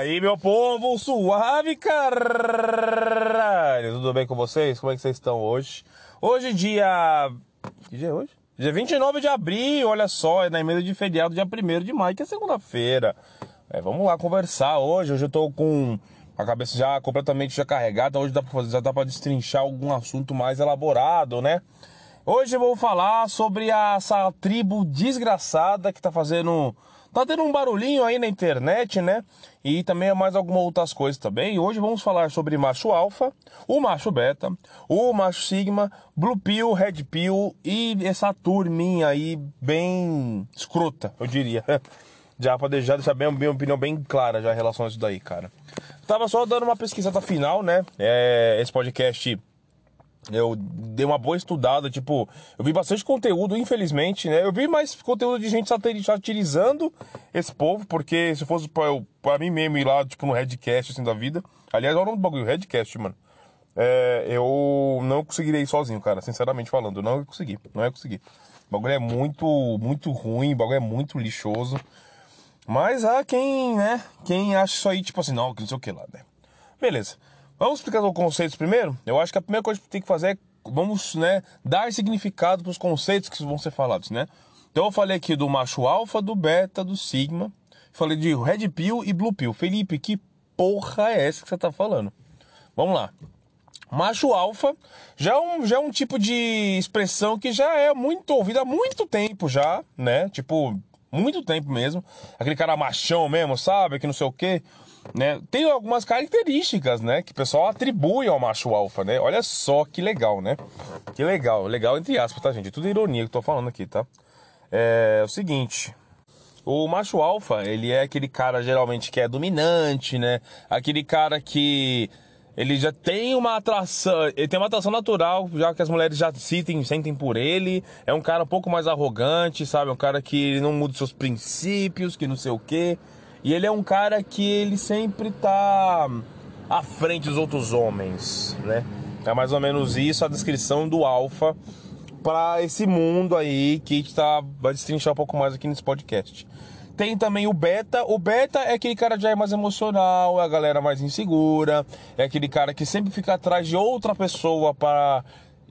aí, meu povo, suave caralho! Tudo bem com vocês? Como é que vocês estão hoje? Hoje, dia. Que dia é hoje? Dia 29 de abril, olha só, é na emenda de feriado, dia 1 de maio, que é segunda-feira. É, vamos lá conversar hoje. Hoje eu tô com a cabeça já completamente já carregada. Hoje dá fazer, já dá pra destrinchar algum assunto mais elaborado, né? Hoje eu vou falar sobre essa tribo desgraçada que tá fazendo. Tá tendo um barulhinho aí na internet, né? E também mais algumas outras coisas também. E hoje vamos falar sobre macho alfa, o macho beta, o macho sigma, blue pill, red pill e essa turminha aí bem escrota, eu diria. Já pra deixar, deixar bem, uma opinião bem clara já em relação a isso daí, cara. Tava só dando uma pesquisada final, né? É, esse podcast eu dei uma boa estudada, tipo, eu vi bastante conteúdo, infelizmente, né? Eu vi mais conteúdo de gente satiri- satirizando esse povo, porque se fosse pra, eu, pra mim mesmo ir lá, tipo, no Redcast, assim, da vida. Aliás, olha o bagulho, Redcast, mano. É, eu não conseguiria ir sozinho, cara, sinceramente falando. Não ia conseguir, não ia conseguir. O bagulho é muito, muito ruim, o bagulho é muito lixoso. Mas há quem, né, quem acha isso aí, tipo assim, não, que não sei o que lá, né? Beleza. Vamos explicar os conceitos primeiro? Eu acho que a primeira coisa que tem que fazer é, vamos, né, dar significado para os conceitos que vão ser falados, né? Então eu falei aqui do macho alfa, do beta, do sigma. Falei de red pill e blue pill. Felipe, que porra é essa que você tá falando? Vamos lá. Macho alfa já é, um, já é um tipo de expressão que já é muito ouvida há muito tempo já, né? Tipo, muito tempo mesmo. Aquele cara machão mesmo, sabe? Que não sei o quê. Né? Tem algumas características, né? Que o pessoal atribui ao macho alfa, né? Olha só que legal, né? Que legal. Legal entre aspas, tá, gente? Tudo ironia que eu tô falando aqui, tá? É o seguinte. O macho alfa, ele é aquele cara geralmente que é dominante, né? Aquele cara que ele já tem uma atração, ele tem uma atração natural, já que as mulheres já sentem, sentem por ele. É um cara um pouco mais arrogante, sabe? Um cara que não muda seus princípios, que não sei o quê. E ele é um cara que ele sempre tá à frente dos outros homens, né? É mais ou menos isso a descrição do alfa para esse mundo aí que tá, vai destrinchar um pouco mais aqui nesse podcast. Tem também o beta. O beta é aquele cara já é mais emocional, é a galera mais insegura, é aquele cara que sempre fica atrás de outra pessoa para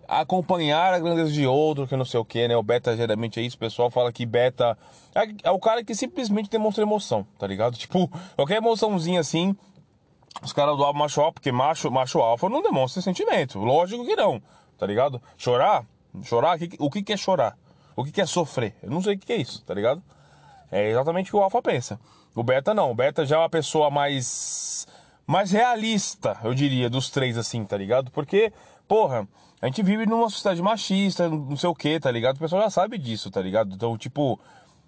acompanhar a grandeza de outro, que não sei o que, né? O beta geralmente é isso, o pessoal fala que beta é, é o cara que simplesmente demonstra emoção, tá ligado? Tipo, qualquer emoçãozinha assim, os caras do macho alfa, porque macho, macho alfa não demonstra sentimento. Lógico que não, tá ligado? Chorar? Chorar? O que, que é chorar? O que que é sofrer? Eu não sei o que que é isso, tá ligado? É exatamente o que o alfa pensa. O beta não. O beta já é uma pessoa mais. mais realista, eu diria, dos três, assim, tá ligado? Porque, porra, a gente vive numa sociedade machista, não sei o que, tá ligado? O pessoal já sabe disso, tá ligado? Então, tipo,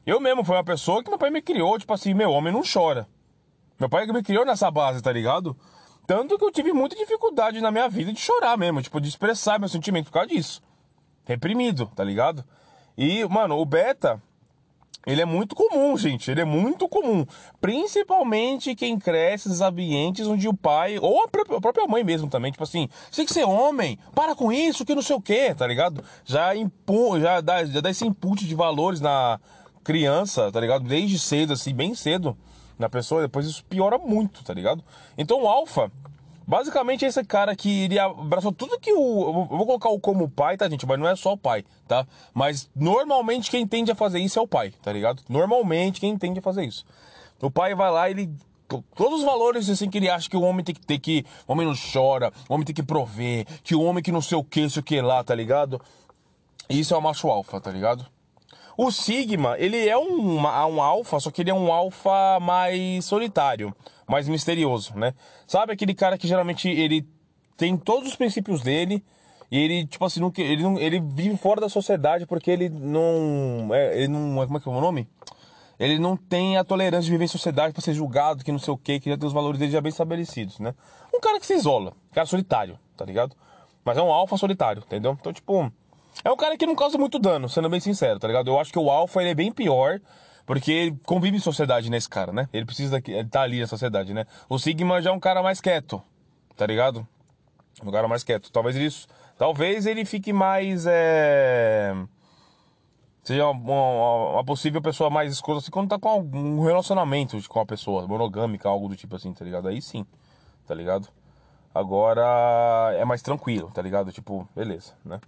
eu mesmo fui uma pessoa que meu pai me criou, tipo assim, meu homem não chora. Meu pai me criou nessa base, tá ligado? Tanto que eu tive muita dificuldade na minha vida de chorar mesmo, tipo, de expressar meu sentimento por causa disso. Reprimido, tá ligado? E, mano, o beta, ele é muito comum, gente. Ele é muito comum. Principalmente quem cresce nos ambientes onde o pai, ou a própria, mãe mesmo também, tipo assim, você tem que ser homem, para com isso, que não sei o que, tá ligado? Já, impu, já, dá, já dá esse input de valores na criança, tá ligado? Desde cedo, assim, bem cedo na pessoa, depois isso piora muito, tá ligado? Então o alfa, basicamente esse cara que ele abraçou tudo que o. Vou colocar o como pai, tá, gente? Mas não é só o pai, tá? Mas normalmente quem tende a fazer isso é o pai, tá ligado? Normalmente quem tende a fazer isso. O pai vai lá, ele. Todos os valores assim que ele acha que o homem tem que ter que. O homem não chora, o homem tem que prover, que o homem que não sei o que, sei o que lá, tá ligado? Isso é o macho alfa, tá ligado? O Sigma, ele é um, um alfa, só que ele é um alfa mais solitário, mais misterioso, né? Sabe aquele cara que geralmente ele tem todos os princípios dele e ele, tipo assim, não, ele, não, ele vive fora da sociedade porque ele não. É, ele não. Como é que é o nome? Ele não tem a tolerância de viver em sociedade para ser julgado, que não sei o que, que já tem os valores dele já bem estabelecidos, né? Um cara que se isola, cara solitário, tá ligado? Mas é um alfa solitário, entendeu? Então, tipo, é um cara que não causa muito dano, sendo bem sincero, tá ligado? Eu acho que o alfa ele é bem pior, Porque ele convive em sociedade nesse cara, né? Ele precisa ele tá ali na sociedade, né? O Sigma já é um cara mais quieto, tá ligado? Um cara mais quieto. Talvez ele, talvez ele fique mais. É... Seja uma, uma- uma possível pessoa mais escrota assim quando tá com algum relacionamento com a pessoa, monogâmica, algo do tipo assim, tá ligado? Aí sim, tá ligado? Agora é mais tranquilo, tá ligado? Tipo, beleza, né?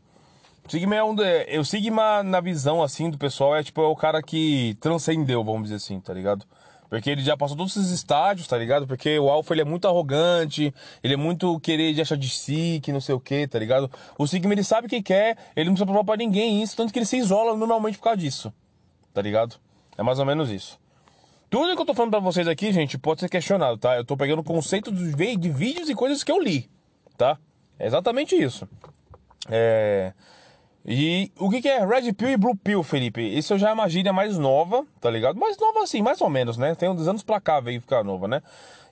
O Sigma é um. de- O Sigma, na visão assim do pessoal, é tipo é o cara que transcendeu, vamos dizer assim, tá ligado? Porque ele já passou todos esses estágios, tá ligado? Porque o Alpha ele é muito arrogante, ele é muito querer de achar de si, que não sei o que, tá ligado? O Sigma ele sabe o que quer, ele não precisa provar pra ninguém isso, tanto que ele se isola normalmente por causa disso, tá ligado? É mais ou menos isso. Tudo que eu tô falando pra vocês aqui, gente, pode ser questionado, tá? Eu tô pegando conceito de vi- de vídeos e coisas que eu li, tá? É exatamente isso. É. E o que, que é Red Pill e Blue Pill, Felipe? Isso já é uma gíria mais nova, tá ligado? Mais nova assim, mais ou menos, né? Tem uns anos pra cá veio ficar nova, né?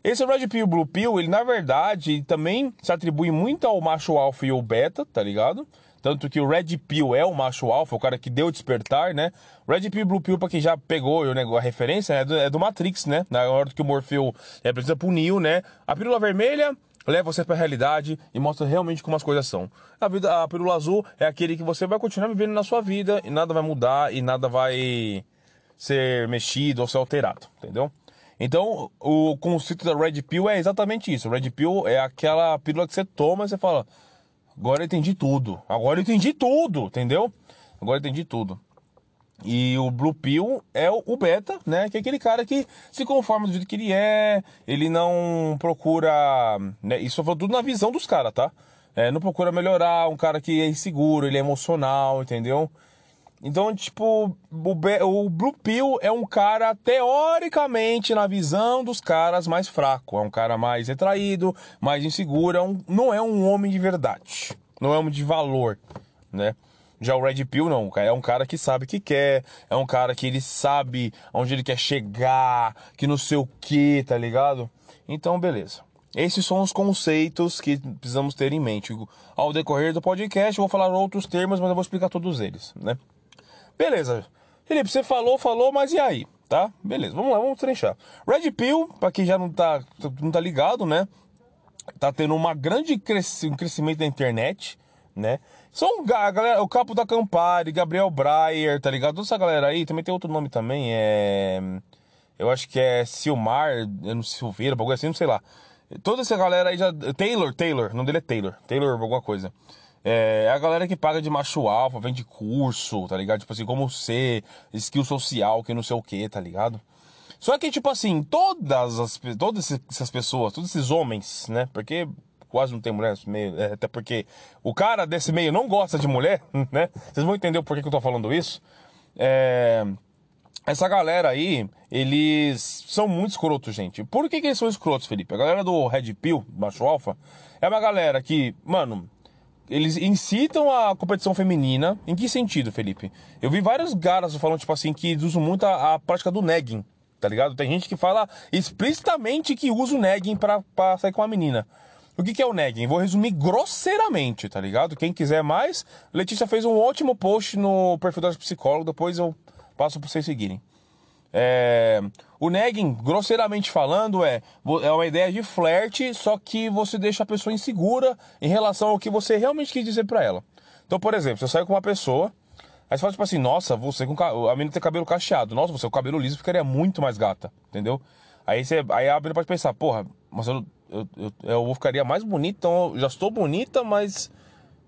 Esse Red Pill e Blue Pill, ele na verdade também se atribui muito ao macho alfa e ao beta, tá ligado? Tanto que o Red Pill é o macho alfa, o cara que deu o despertar, né? Red Pill e Blue Pill, pra quem já pegou nego- a referência, é do, é do Matrix, né? Na hora que o Morpheu é, precisa punir, né? A pílula vermelha leva você pra realidade e mostra realmente como as coisas são. A, vida, a pílula azul é aquele que você vai continuar vivendo na sua vida e nada vai mudar e nada vai ser mexido ou ser alterado, entendeu? Então, o conceito da Red Pill é exatamente isso. Red Pill é aquela pílula que você toma e você fala: Agora eu entendi tudo. Agora eu entendi tudo, entendeu? Agora eu entendi tudo. E o Blue Pill é o beta, né? Que é aquele cara que se conforma do jeito que ele é, ele não procura. Né? Isso falo tudo na visão dos caras, tá? É, não procura melhorar, um cara que é inseguro, ele é emocional, entendeu? Então, tipo, o, Be- o Blue Pill é um cara, teoricamente, na visão dos caras, mais fraco. É um cara mais retraído, mais inseguro. É um, não é um homem de verdade. Não é um homem de valor, né? Já o Red Pill não, é um cara que sabe o que quer, é um cara que ele sabe onde ele quer chegar, que não sei o que, tá ligado? Então, beleza. Esses são os conceitos que precisamos ter em mente. Ao decorrer do podcast, eu vou falar outros termos, mas eu vou explicar todos eles, né? Beleza. Felipe, você falou, falou, mas e aí? Tá? Beleza, vamos lá, vamos trinchar. Red Pill, pra quem já não tá, não tá ligado, né? Tá tendo uma grande cresci- um crescimento da internet, né? São a galera, o Capo da Campari, Gabriel Breyer, tá ligado? Toda essa galera aí, também tem outro nome também, é... Eu acho que é Silmar, eu não Silveira, bagulho assim, não sei lá. Toda essa galera aí já... Taylor, Taylor, o nome dele é Taylor. Taylor alguma coisa. É a galera que paga de macho alfa, vende curso, tá ligado? Tipo assim, como ser, skill social, que não sei o que, tá ligado? Só que, tipo assim, todas as todas essas pessoas, todos esses homens, né? Porque quase não tem mulher nesse meio, é, até porque o cara desse meio não gosta de mulher, né? Vocês vão entender o porquê que eu tô falando isso. É, essa galera aí, eles são muito escrotos, gente. Por que, que eles são escrotos, Felipe? A galera do Red Pill, Macho Alpha, é uma galera que, mano, eles incitam a competição feminina. Em que sentido, Felipe? Eu vi vários caras falando, tipo assim, que usam muito a, a prática do negging, tá ligado? Tem gente que fala explicitamente que usa o negging pra, pra sair com a menina. O que, é o negging? Vou resumir grosseiramente, tá ligado? Quem quiser mais, Letícia fez um ótimo post no perfil da psicóloga, depois eu passo pra vocês seguirem. É, o negging, grosseiramente falando, é, é uma ideia de flerte, só que você deixa a pessoa insegura em relação ao que você realmente quis dizer pra ela. Então, por exemplo, você sai com uma pessoa, aí você fala tipo assim, nossa, você com a menina tem cabelo cacheado, nossa, você com cabelo liso ficaria muito mais gata, entendeu? Aí, você, aí a menina pode pensar, porra, mas eu, eu, eu, eu ficaria mais bonita, então eu já estou bonita, mas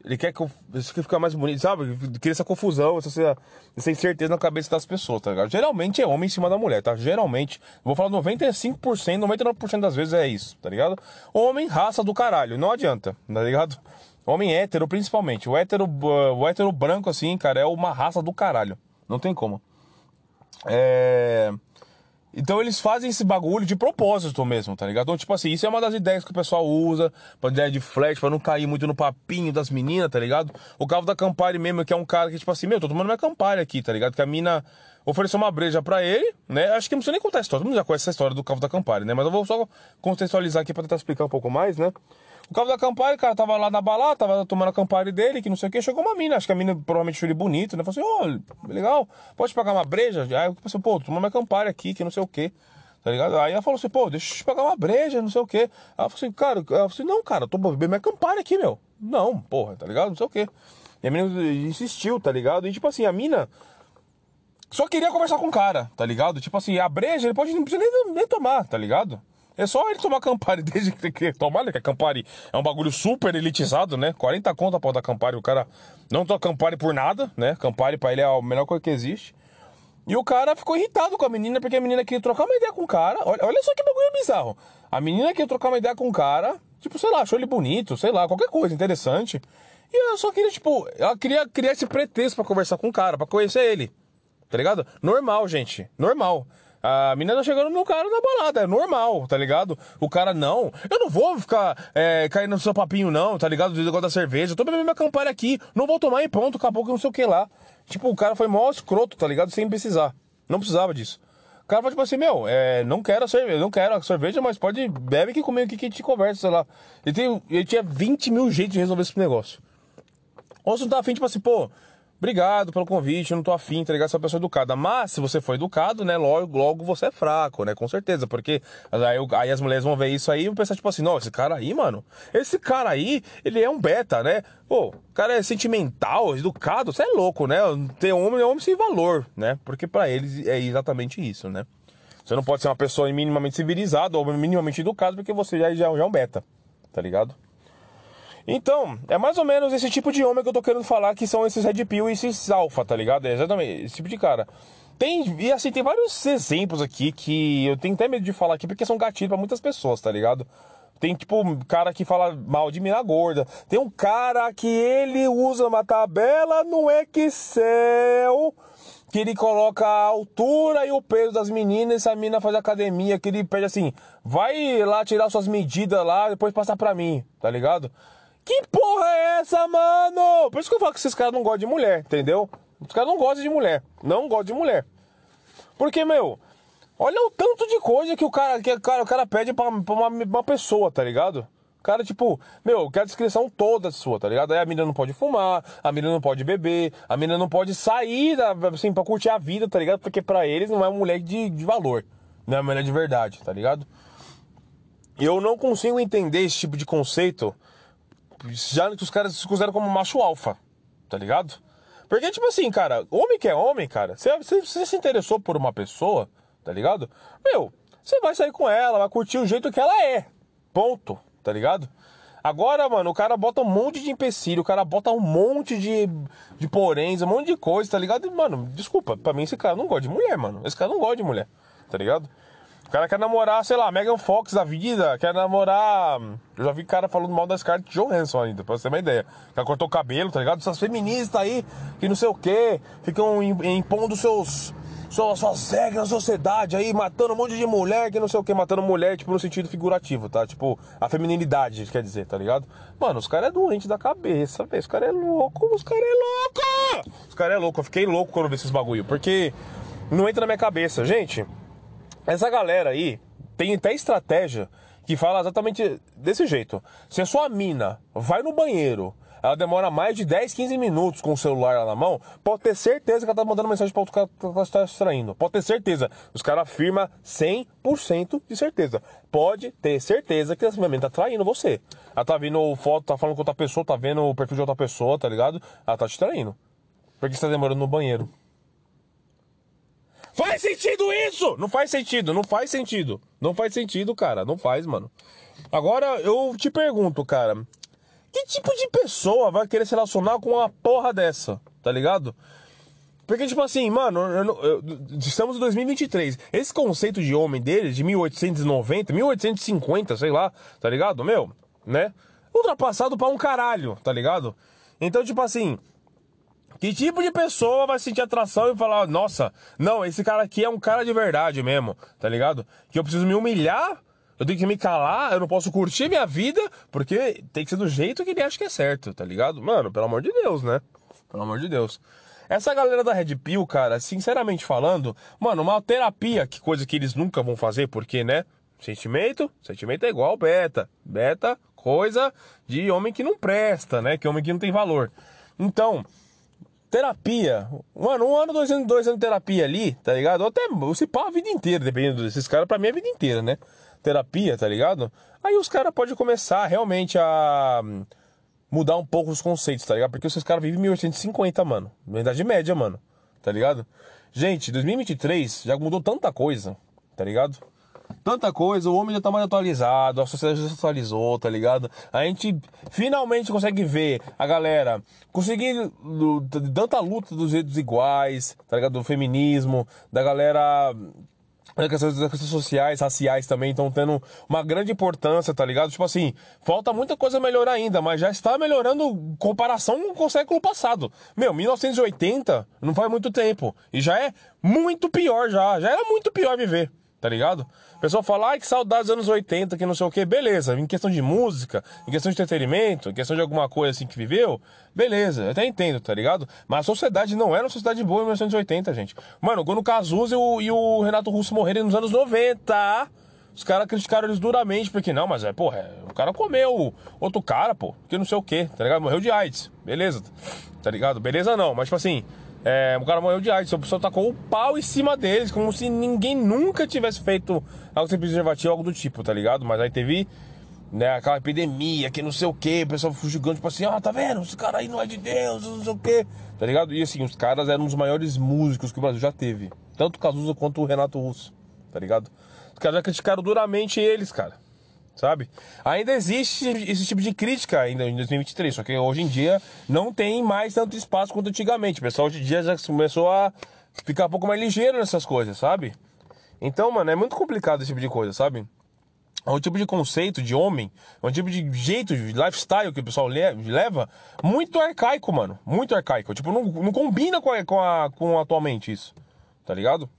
ele quer que eu isso ficar mais bonito, sabe? Cria essa confusão, essa, essa incerteza na cabeça das pessoas, tá ligado? Geralmente é homem em cima da mulher, tá? Geralmente, vou falar 95%, 99% das vezes é isso, tá ligado? Homem, raça do caralho, não adianta, tá ligado? Homem hétero, principalmente. O hétero, o hétero branco, assim, cara, é uma raça do caralho. Não tem como. É. Então eles fazem esse bagulho de propósito mesmo, tá ligado? Então, tipo assim, isso é uma das ideias que o pessoal usa pra ideia de flash, pra não cair muito no papinho das meninas, tá ligado? O Calvo da Campari mesmo, que é um cara que, tipo assim, meu, tô tomando minha Campari aqui, tá ligado? Que a mina ofereceu uma breja pra ele, né? Acho que não precisa nem contar a história, todo mundo já conhece essa história do Calvo da Campari, né? Mas eu vou só contextualizar aqui pra tentar explicar um pouco mais, né? O cabo da Campari, cara tava lá na balada, tava tomando a Campari dele, que não sei o que, chegou uma mina, acho que a mina provavelmente achou ele bonito, né? Falou assim, ô, legal, pode pagar uma breja? Aí eu pensei, pô, toma minha Campari aqui, que não sei o que, tá ligado? Aí ela falou assim, pô, deixa eu te pagar uma breja, não sei o que. Ela falou assim, cara, ela falou assim, não, cara, eu tô bebendo minha Campari aqui, meu. Não, porra, tá ligado? Não sei o que. E a mina insistiu, tá ligado? E tipo assim, a mina só queria conversar com o cara, tá ligado? Tipo assim, a breja ele pode não precisa nem, nem tomar, tá ligado? É só ele tomar Campari desde que que tomar, né? Que a Campari é um bagulho super elitizado, né? 40 conta pra dar Campari. O cara não toma Campari por nada, né? Campari pra ele é a melhor coisa que existe. E o cara ficou irritado com a menina, porque a menina queria trocar uma ideia com o cara. Olha, olha só que bagulho bizarro. A menina queria trocar uma ideia com o cara, tipo, sei lá, achou ele bonito, sei lá, qualquer coisa interessante. E ela só queria, tipo, ela queria criar esse pretexto pra conversar com o cara, pra conhecer ele. Tá ligado? Normal, gente. Normal. A menina tá chegando no cara na balada, é normal, tá ligado? O cara, não, eu não vou ficar é, caindo no seu papinho, não, tá ligado? Do negócio da cerveja, eu tô bebendo minha campari aqui, não vou tomar e pronto, acabou que não sei o que lá. Tipo, o cara foi mó escroto, tá ligado? Sem precisar. Não precisava disso. O cara falou tipo assim, meu, é, não quero a cerveja, não quero a cerveja, mas pode, bebe aqui comigo aqui que a gente conversa, sei lá. Ele, tem, tinha 20 mil jeitos de resolver esse negócio. Ou se não tá afim, tipo assim, pô, obrigado pelo convite, eu não tô afim, tá ligado? Essa pessoa educada. Mas, se você for educado, né, logo, logo você é fraco, né? Com certeza. Porque aí, aí as mulheres vão ver isso aí e vão pensar, tipo assim, não, esse cara aí, mano, esse cara aí, ele é um beta, né? Pô, o cara é sentimental, educado, você é louco, né? Ter homem é homem sem valor, né? Porque para eles é exatamente isso, né? Você não pode ser uma pessoa minimamente civilizada ou minimamente educada porque você já, já, já é um beta, tá ligado? Então, é mais ou menos esse tipo de homem que eu tô querendo falar, que são esses Red Pill e esses Alpha, tá ligado? É exatamente esse tipo de cara. Tem, e assim, tem vários exemplos aqui que eu tenho até medo de falar aqui, porque são gatilhos pra muitas pessoas, tá ligado? Tem, tipo, um cara que fala mal de mina gorda. Tem um cara que ele usa uma tabela no Excel que ele coloca a altura e o peso das meninas, e a mina faz academia, que ele pede assim, vai lá tirar suas medidas lá, depois passar pra mim, tá ligado? Que porra é essa, mano? Por isso que eu falo que esses caras não gostam de mulher, entendeu? Os caras não gostam de mulher. Não gostam de mulher. Porque, meu, olha o tanto de coisa que o cara, que o cara, o cara pede pra, pra uma, uma pessoa, tá ligado? O cara, tipo, meu, quer a descrição toda sua, tá ligado? Aí a menina não pode fumar, a menina não pode beber, a menina não pode sair, assim, pra curtir a vida, tá ligado? Porque pra eles não é uma mulher de, de valor, não é uma mulher de verdade, tá ligado? Eu não consigo entender esse tipo de conceito já que os caras se consideram como macho alfa, tá ligado? Porque, tipo assim, cara, homem que é homem, cara, você, você, se interessou por uma pessoa, tá ligado? Meu, você vai sair com ela, vai curtir o jeito que ela é. Ponto, tá ligado? Agora, mano, o cara bota um monte de empecilho, o cara bota um monte de, de poréns, um monte de coisa, tá ligado? E, mano, desculpa, pra mim esse cara não gosta de mulher, mano. Esse cara não gosta de mulher, tá ligado? Cara quer namorar, sei lá, Megan Fox da vida, quer namorar. Eu já vi cara falando mal da Scarlett Johansson ainda, pra você ter uma ideia. Ela cortou o cabelo, tá ligado? Essas feministas aí, que não sei o que, ficam impondo seus. Suas regras na sociedade aí, matando um monte de mulher, que não sei o que, matando mulher, tipo, no sentido figurativo, tá? Tipo, a feminilidade, quer dizer, tá ligado? Mano, os caras é doente da cabeça, velho. Os caras é louco, os caras é louco! Os caras é louco, eu fiquei louco quando vi esses bagulho, porque não entra na minha cabeça. Gente, essa galera aí tem até estratégia que fala exatamente desse jeito. Se a sua mina vai no banheiro, ela demora mais de 10, 15 minutos com o celular lá na mão, pode ter certeza que ela tá mandando mensagem para outro cara que ela está extraindo. Pode ter certeza. Os caras afirmam 100% de certeza. Pode ter certeza que essa mina tá traindo você. Ela tá vendo foto, tá falando com outra pessoa, tá vendo o perfil de outra pessoa, tá ligado? Ela tá te traindo. Porque você tá demorando no banheiro. Faz sentido isso? Não faz sentido, não faz sentido. Não faz sentido, cara. Não faz, mano. Agora eu te pergunto, cara. Que tipo de pessoa vai querer se relacionar com uma porra dessa? Tá ligado? Porque, tipo assim, mano, eu, eu, estamos em 2023. Esse conceito de homem deles, de 1890, 1850, sei lá, tá ligado? Meu, né? Ultrapassado pra um caralho, tá ligado? Então, tipo assim, que tipo de pessoa vai sentir atração e falar, nossa, não, esse cara aqui é um cara de verdade mesmo, tá ligado? Que eu preciso me humilhar, eu tenho que me calar, eu não posso curtir minha vida, porque tem que ser do jeito que ele acha que é certo, tá ligado? Mano, pelo amor de Deus, né? Pelo amor de Deus. Essa galera da Red Pill, cara, sinceramente falando, mano, uma terapia, que coisa que eles nunca vão fazer, porque, né? Sentimento, sentimento é igual beta. Beta coisa de homem que não presta, né? Que homem que não tem valor. Então, terapia. Mano, um ano, dois anos, dois anos de terapia ali, tá ligado? Ou até se pá a vida inteira, dependendo desses caras, pra mim é a vida inteira, né? Terapia, tá ligado? Aí os caras podem começar realmente a mudar um pouco os conceitos, tá ligado? Porque esses caras vivem 1850, mano. Na idade média, mano. Tá ligado? Gente, 2023 já mudou tanta coisa, tá ligado? Tanta coisa, o homem já tá mais atualizado, a sociedade já se atualizou, tá ligado? A gente finalmente consegue ver a galera conseguir tanta luta dos jeitos iguais, tá ligado? Do feminismo, da galera as questões, questões sociais, raciais também estão tendo uma grande importância, tá ligado? Tipo assim, falta muita coisa melhorar ainda, mas já está melhorando comparação com o século passado. Meu, 1980 não faz muito tempo. E já é muito pior já. Já era muito pior viver tá ligado? O pessoal fala, ai que saudades dos anos 80, que não sei o que, beleza. Em questão de música, em questão de entretenimento, em questão de alguma coisa assim que viveu, beleza, eu até entendo, tá ligado? Mas a sociedade não era uma sociedade boa em 1980, gente. Mano, quando o Cazuza e o, e o Renato Russo morreram nos anos 90, os caras criticaram eles duramente, porque não, mas é, porra, é, o cara comeu outro cara, pô, que não sei o que, tá ligado? Morreu de AIDS, beleza, tá ligado? Beleza não, mas tipo assim, é, o cara morreu de AIDS, a pessoa tacou o pau em cima deles, como se ninguém nunca tivesse feito algo sem preservativo, algo do tipo, tá ligado? Mas aí teve né, aquela epidemia, que não sei o que, o pessoal julgando, tipo assim, ó, ah, tá vendo? Esse cara aí não é de Deus, não sei o que, tá ligado? E assim, os caras eram os maiores músicos que o Brasil já teve. Tanto o Cazuza quanto o Renato Russo, tá ligado? Os caras já criticaram duramente eles, cara sabe? Ainda existe esse tipo de crítica ainda em 2023, só que hoje em dia não tem mais tanto espaço quanto antigamente. O pessoal hoje em dia já começou a ficar um pouco mais ligeiro nessas coisas, sabe? Então, mano, é muito complicado esse tipo de coisa, sabe? É um tipo de conceito de homem, é um tipo de jeito, de lifestyle que o pessoal leva, muito arcaico, mano. Muito arcaico. Tipo, não, não combina com, a, com, a, com atualmente isso. Tá ligado?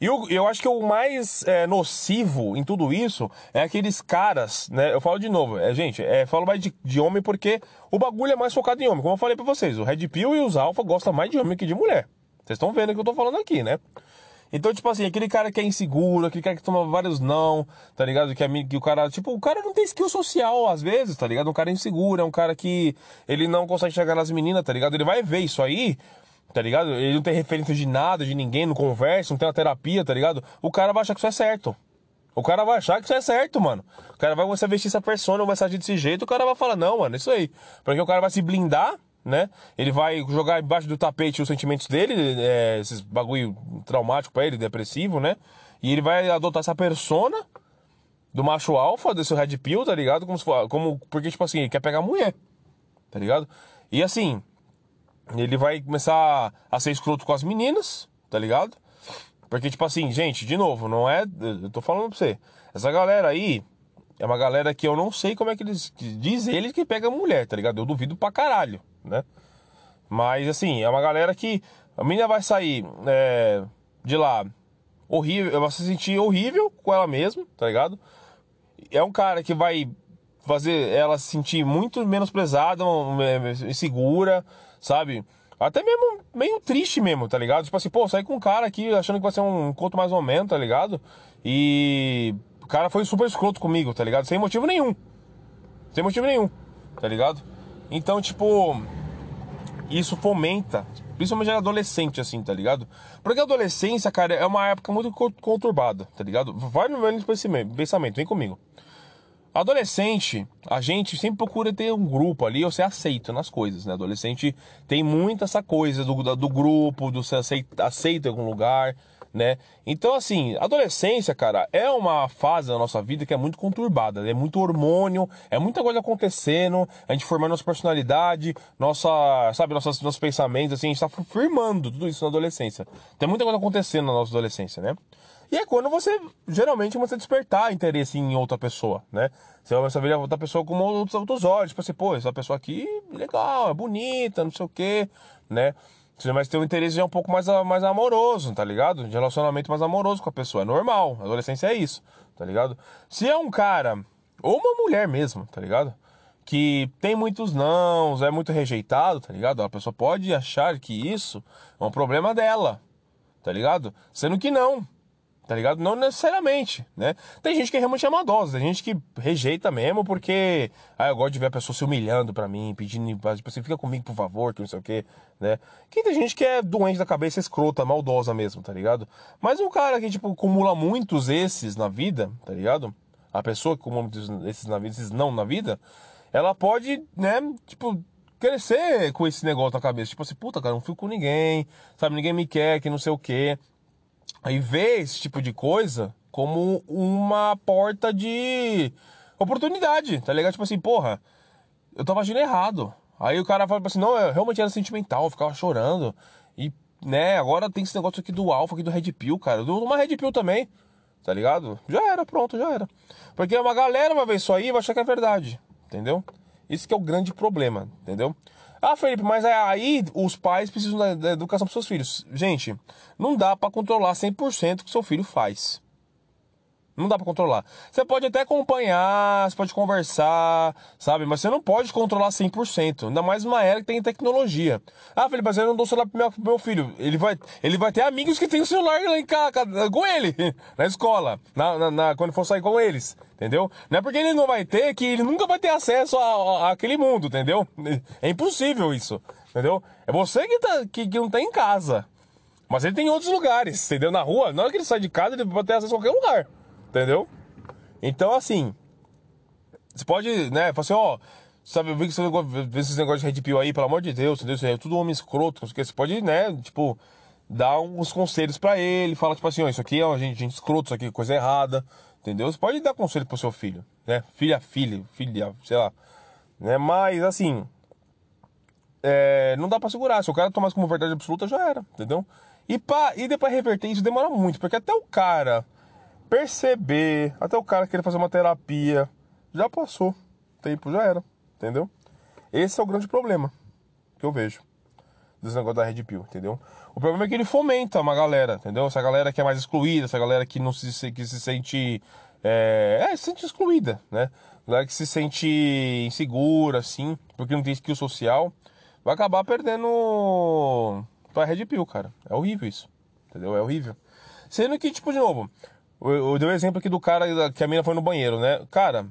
E eu, eu acho que o mais é, nocivo em tudo isso é aqueles caras, né? Eu falo de novo, é, gente, é, falo mais de, de homem porque o bagulho é mais focado em homem. Como eu falei pra vocês, o Red Pill e os Alpha gostam mais de homem que de mulher. Vocês estão vendo o que eu tô falando aqui, né? Então, tipo assim, aquele cara que é inseguro, aquele cara que toma vários não, tá ligado? Que, é, que o cara, tipo, o cara não tem skill social às vezes, tá ligado? Um cara inseguro, é um cara que ele não consegue chegar nas meninas, tá ligado? Ele vai ver isso aí, tá ligado? Ele não tem referência de nada, de ninguém, não conversa, não tem uma terapia, tá ligado? O cara vai achar que isso é certo. O cara vai achar que isso é certo, mano. O cara vai começar a vestir essa persona, vai agir desse jeito, o cara vai falar, não, mano, isso aí. Porque o cara vai se blindar, né? Ele vai jogar embaixo do tapete os sentimentos dele, é, esses bagulho traumático pra ele, depressivo, né? E ele vai adotar essa persona do macho alfa, desse red pill, tá ligado? Como se for, como, porque, tipo assim, ele quer pegar mulher, tá ligado? E assim, ele vai começar a ser escroto com as meninas, tá ligado? Porque, tipo assim, gente, de novo, não é. Eu tô falando pra você. Essa galera aí é uma galera que eu não sei como é que eles. Diz eles que pega mulher, tá ligado? Eu duvido pra caralho, né? Mas, assim, é uma galera que. A menina vai sair é, de lá horrível, vai se sentir horrível com ela mesma, tá ligado? É um cara que vai fazer ela se sentir muito menosprezada, insegura, sabe? Até mesmo meio triste mesmo, tá ligado? Tipo assim, pô, saí com um cara aqui achando que vai ser um encontro mais ou menos, tá ligado? E o cara foi super escroto comigo, tá ligado? Sem motivo nenhum. Sem motivo nenhum, tá ligado? Então, tipo, isso fomenta, principalmente adolescente, assim, tá ligado? Porque a adolescência, cara, é uma época muito conturbada, tá ligado? Vai no meu pensamento, vem comigo. Adolescente, a gente sempre procura ter um grupo ali ou ser aceito nas coisas, né? Adolescente tem muito essa coisa do, do grupo, do ser aceito, aceito em algum lugar, né? Então, assim, adolescência, cara, é uma fase da nossa vida que é muito conturbada, é muito hormônio, é muita coisa acontecendo, a gente formando nossa personalidade, nossa, sabe, nossos, nossos pensamentos, assim, a gente tá firmando tudo isso na adolescência. Tem muita coisa acontecendo na nossa adolescência, né? E é quando você, geralmente, você despertar interesse em outra pessoa, né? Você ver a outra pessoa com outros, outros olhos, tipo assim, pô, essa pessoa aqui, legal, é bonita, não sei o quê, né? Você vai ter um interesse já um pouco mais, mais amoroso, tá ligado? De relacionamento mais amoroso com a pessoa, é normal, a adolescência é isso, tá ligado? Se é um cara, ou uma mulher mesmo, tá ligado? Que tem muitos nãos, é muito rejeitado, tá ligado? A pessoa pode achar que isso é um problema dela, tá ligado? Sendo que não, tá ligado? Não necessariamente, né? Tem gente que realmente é maldosa, tem gente que rejeita mesmo porque, ah, eu gosto de ver a pessoa se humilhando pra mim, pedindo, tipo assim, fica comigo por favor, que não sei o quê, né? Que tem gente que é doente da cabeça, escrota, maldosa mesmo, tá ligado? Mas um cara que, tipo, acumula muitos esses na vida, tá ligado? A pessoa que acumula muitos esses na vida, esses não na vida, ela pode, né, tipo, crescer com esse negócio na cabeça. Tipo assim, puta, cara, não fico com ninguém, sabe? Ninguém me quer, que não sei o quê. Aí vê esse tipo de coisa como uma porta de oportunidade, tá ligado? Tipo assim, porra, eu tava agindo errado. Aí o cara fala assim, não, eu realmente era sentimental, eu ficava chorando. E, né, agora tem esse negócio aqui do alfa, aqui do Red Pill, cara. Do, uma Red Pill também, tá ligado? Já era, pronto, já era. Porque uma galera vai ver isso aí e vai achar que é verdade, entendeu? Isso que é o grande problema, entendeu? Ah, Felipe, mas aí os pais precisam da, da educação para seus filhos. Gente, não dá para controlar 100% o que seu filho faz. Não dá pra controlar. Você pode até acompanhar, você pode conversar, sabe? Mas você não pode controlar 100%. Ainda mais numa era que tem tecnologia. Ah, Felipe, mas eu não dou celular pro meu, pro meu filho. Ele vai, ele vai ter amigos que tem o celular lá em casa, com ele, na escola, na, na, na, quando for sair com eles. Entendeu? Não é porque ele não vai ter que ele nunca vai ter acesso a, àquele mundo, entendeu? É impossível isso, entendeu? É você que, tá, que, que não tá em casa. Mas ele tem em outros lugares, entendeu? Na rua, na hora que ele sai de casa, ele pode ter acesso a qualquer lugar. Entendeu? Então, assim, você pode, né, falar assim, ó, sabe, eu vi que você vê esses negócios de Red Pill aí, pelo amor de Deus, entendeu? É tudo homem escroto, você pode, né, tipo, dar uns conselhos para ele, fala tipo assim, ó, isso aqui é gente, gente escroto, isso aqui é coisa errada, entendeu? Você pode dar conselho pro seu filho, né? Filha, filho, filha, sei lá, né? Mas, assim, é, não dá para segurar, se o cara tomar como verdade absoluta, já era, entendeu? E, pra, e depois reverter isso demora muito, porque até o cara perceber, até o cara querer fazer uma terapia, já passou. Tempo já era, entendeu? Esse é o grande problema que eu vejo desse negócio da Red Pill, entendeu? O problema é que ele fomenta uma galera, entendeu? Essa galera que é mais excluída, essa galera que não se, que se sente. É, é, se sente excluída, né? Galera que se sente insegura, assim, porque não tem skill social, vai acabar perdendo pra Red Pill, cara. É horrível isso, entendeu? É horrível. Sendo que, tipo, de novo, eu, dei o um exemplo aqui do cara que a mina foi no banheiro, né? Cara,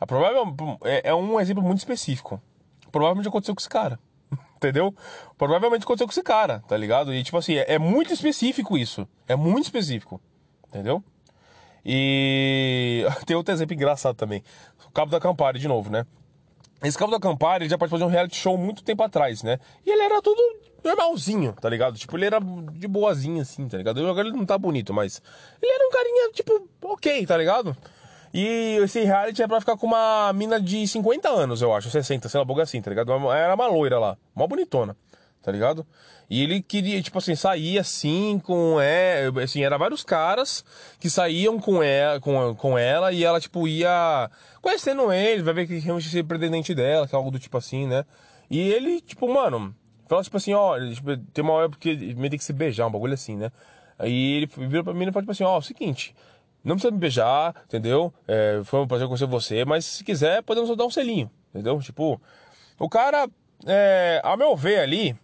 a provável, é, é um exemplo muito específico. Provavelmente aconteceu com esse cara. Entendeu? Provavelmente aconteceu com esse cara, tá ligado? E tipo assim, é, é muito específico isso. É muito específico. Entendeu? E tem outro exemplo engraçado também. O Cabo da Campari, de novo, né? Esse Cabo da Campari, já participou de um reality show muito tempo atrás, né? E ele era tudo normalzinho, tá ligado? Tipo, ele era de boazinha, assim, tá ligado? Agora ele não tá bonito, mas ele era um carinha, tipo, ok, tá ligado? E esse reality é pra ficar com uma mina de 50 anos, eu acho, 60, sei lá, boga assim, tá ligado? Era uma loira lá, uma bonitona, tá ligado? E ele queria, tipo assim, sair assim com ela, assim, era vários caras que saíam com ela, com, com ela e ela, tipo, ia conhecendo ele, vai ver que realmente é pretendente dela, que é algo do tipo assim, né? E ele, tipo, mano, Fala tipo assim, ó, tipo, tem uma hora porque meio tem que se beijar, um bagulho assim, né? Aí ele vira pra mim e fala tipo assim, ó, é o seguinte, não precisa me beijar, entendeu? É, foi um prazer conhecer você, mas se quiser, podemos dar um selinho, entendeu? Tipo, o cara, é, ao meu ver ali,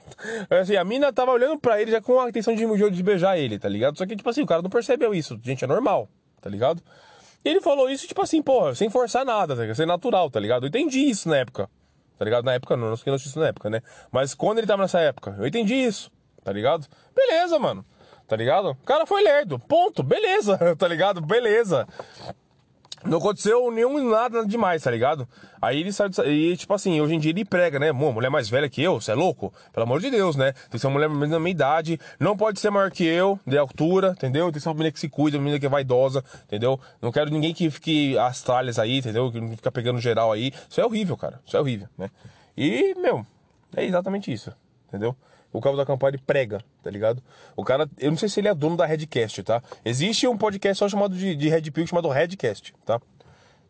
assim, a mina tava olhando pra ele já com a intenção de, de beijar ele, tá ligado? Só que, tipo assim, o cara não percebeu isso, gente, é normal, tá ligado? E ele falou isso, tipo assim, porra, sem forçar nada, tá sem natural, tá ligado? Eu entendi isso na época. Tá ligado? Na época não, não sei notícia na época, né? Mas quando ele tava nessa época, eu entendi isso, tá ligado? Beleza, mano. Tá ligado? O cara foi lerdo. Ponto. Beleza, tá ligado? Beleza. Não aconteceu nenhum nada demais, tá ligado? Aí ele sai e tipo assim, hoje em dia ele prega, né? Uma mulher mais velha que eu, você é louco? Pelo amor de Deus, né? Tem que ser uma mulher da minha idade, não pode ser maior que eu, de altura, entendeu? Tem que ser uma menina que se cuida, uma menina que é vaidosa, entendeu? Não quero ninguém que fique as tralhas aí, entendeu? Que fica pegando geral aí. Isso é horrível, cara. Isso é horrível, né? E, meu, é exatamente isso, entendeu? O Cabo da Campari prega, tá ligado? O cara, eu não sei se ele é dono da Redcast, tá? Existe um podcast só chamado de, de Red Pill chamado Redcast, tá?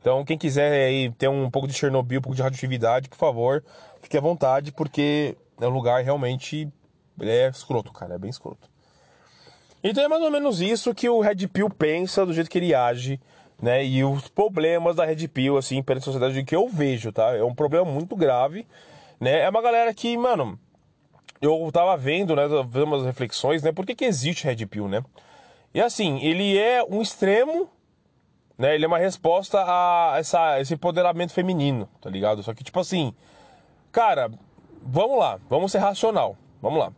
Então, quem quiser aí ter um pouco de Chernobyl, um pouco de radioatividade, por favor, fique à vontade, porque é um lugar realmente é escroto, cara, é bem escroto. Então é mais ou menos isso que o Red Pill pensa, do jeito que ele age, né? E os problemas da Red Pill, assim, perante a sociedade que eu vejo, tá? É um problema muito grave, né? É uma galera que, mano, eu tava vendo, né, vendo umas reflexões, né, por que que existe Red Pill, né? E assim, ele é um extremo, né? Ele é uma resposta a essa, esse empoderamento feminino, tá ligado? Só que, tipo assim, cara, vamos lá, vamos ser racional, vamos lá.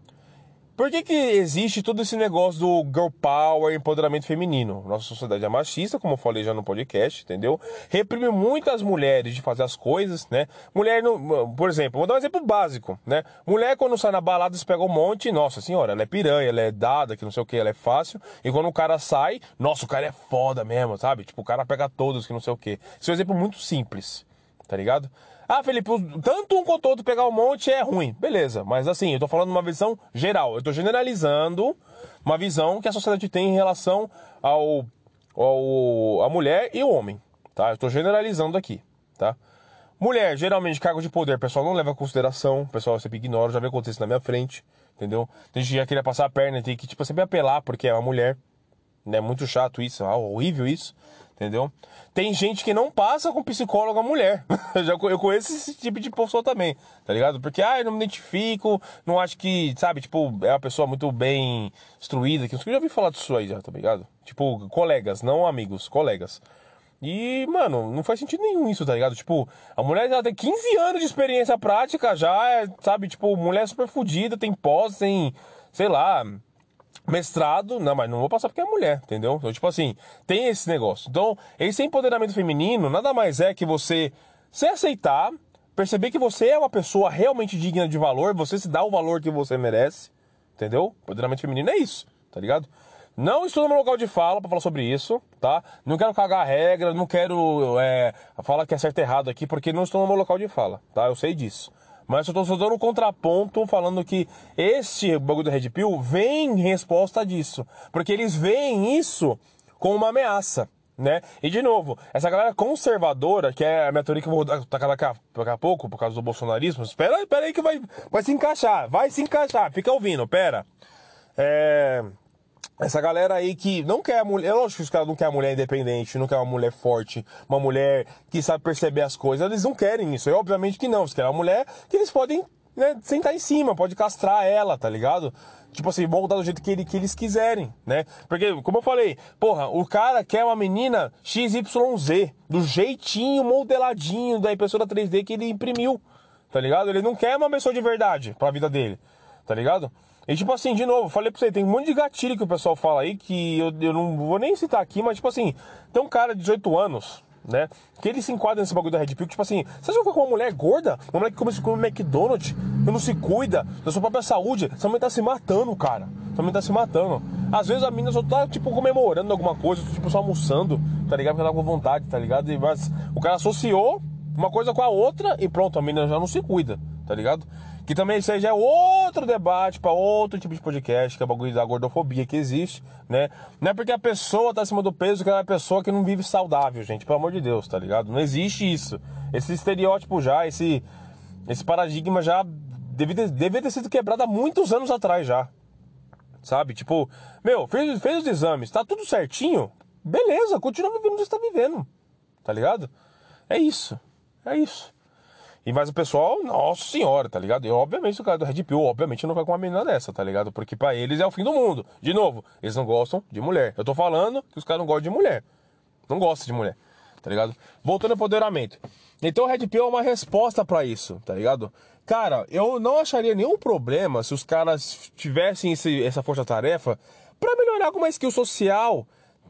Por que, que existe todo esse negócio do girl power, empoderamento feminino? Nossa sociedade é machista, como eu falei já no podcast, entendeu? Reprime muitas mulheres de fazer as coisas, né? Mulher, por exemplo, vou dar um exemplo básico, né? Mulher, quando sai na balada, se pega um monte, nossa senhora, ela é piranha, ela é dada, que não sei o que, ela é fácil. E quando o cara sai, nossa, o cara é foda mesmo, sabe? Tipo, o cara pega todos, que não sei o que. Esse é um exemplo muito simples, tá ligado? Ah, Felipe, tanto um quanto outro pegar um monte é ruim. Beleza, mas assim, eu tô falando uma visão geral. Eu tô generalizando uma visão que a sociedade tem em relação ao, ao a mulher e o homem, tá? Eu tô generalizando aqui, tá? Mulher, geralmente, cargo de poder, pessoal não leva em consideração, o pessoal sempre ignora, já vê acontecer na minha frente, entendeu? Tem gente que já queria passar a perna, tem que, tipo, sempre apelar porque é uma mulher, né? Muito chato isso, ah, horrível isso entendeu? Tem gente que não passa com psicóloga mulher. eu, já, eu conheço esse tipo de pessoa também, tá ligado? Porque, ah, eu não me identifico, não acho que, sabe, tipo, é uma pessoa muito bem instruída. Que eu já ouvi falar disso aí já, tá ligado? Tipo, colegas, não amigos, colegas. E, mano, não faz sentido nenhum isso, tá ligado? Tipo, a mulher já tem 15 anos de experiência prática, já é, sabe, tipo, mulher super fodida, tem pós, tem, sei lá, mestrado, não, mas não vou passar porque é mulher, entendeu? Então, tipo assim, tem esse negócio. Então, esse empoderamento feminino nada mais é que você se aceitar, perceber que você é uma pessoa realmente digna de valor, você se dá o valor que você merece, entendeu? Empoderamento feminino é isso, tá ligado? Não estou no meu local de fala para falar sobre isso, tá? Não quero cagar a regra, não quero é, falar que é certo e errado aqui, porque não estou no meu local de fala, tá? Eu sei disso. Mas eu tô só dando um contraponto falando que este bagulho do Red Pill vem em resposta disso. Porque eles veem isso como uma ameaça. Né? E de novo, essa galera conservadora, que é a minha teoria que eu vou tacar daqui a, daqui a pouco, por causa do bolsonarismo, espera, espera aí que vai, vai se encaixar, vai se encaixar, fica ouvindo, pera. É. Essa galera aí que não quer a mulher. É lógico que os caras não querem a mulher independente, não querem uma mulher forte, uma mulher que sabe perceber as coisas. Eles não querem isso. E obviamente que não. Eles querem uma mulher que eles podem né, sentar em cima, pode castrar ela, tá ligado? Tipo assim, moldar do jeito que, ele, que eles quiserem, né? Porque, como eu falei, porra, o cara quer uma menina XYZ, do jeitinho modeladinho da impressora 3D que ele imprimiu, tá ligado? Ele não quer uma pessoa de verdade pra vida dele, tá ligado? E tipo assim, de novo, falei pra você, tem um monte de gatilho que o pessoal fala aí que eu, eu não vou nem citar aqui, mas tipo assim, tem um cara de 18 anos, né? Que ele se enquadra nesse bagulho da Red Pill, tipo assim, você já com uma mulher gorda? Uma mulher que come, come McDonald's, que não se cuida da sua própria saúde, essa mulher tá se matando, cara. Essa mulher tá se matando. Às vezes a menina só tá, tipo, comemorando alguma coisa, tipo, só almoçando, tá ligado? Porque ela tá com vontade, tá ligado? E, mas o cara associou uma coisa com a outra e pronto, a menina já não se cuida, tá ligado? Que também isso aí já é outro debate para outro tipo de podcast, que é o bagulho da gordofobia que existe, né? Não é porque a pessoa tá acima do peso que ela é uma pessoa que não vive saudável, gente, pelo amor de Deus, tá ligado? Não existe isso. Esse estereótipo já, esse, esse paradigma já devia ter, devia ter sido quebrado há muitos anos atrás já. Sabe? Tipo, meu, fez, fez os exames, tá tudo certinho? Beleza, continua vivendo o que você tá vivendo. Tá ligado? É isso. É isso. E mais o pessoal, nossa senhora, tá ligado? E obviamente o cara do Red Pill, obviamente não vai com uma menina dessa, tá ligado? Porque para eles é o fim do mundo. De novo, eles não gostam de mulher. Eu tô falando que os caras não gostam de mulher. Não gostam de mulher, tá ligado? Voltando ao empoderamento. Então o Red Pill é uma resposta para isso, tá ligado? Cara, eu não acharia nenhum problema se os caras tivessem esse, essa força-tarefa para melhorar alguma skill social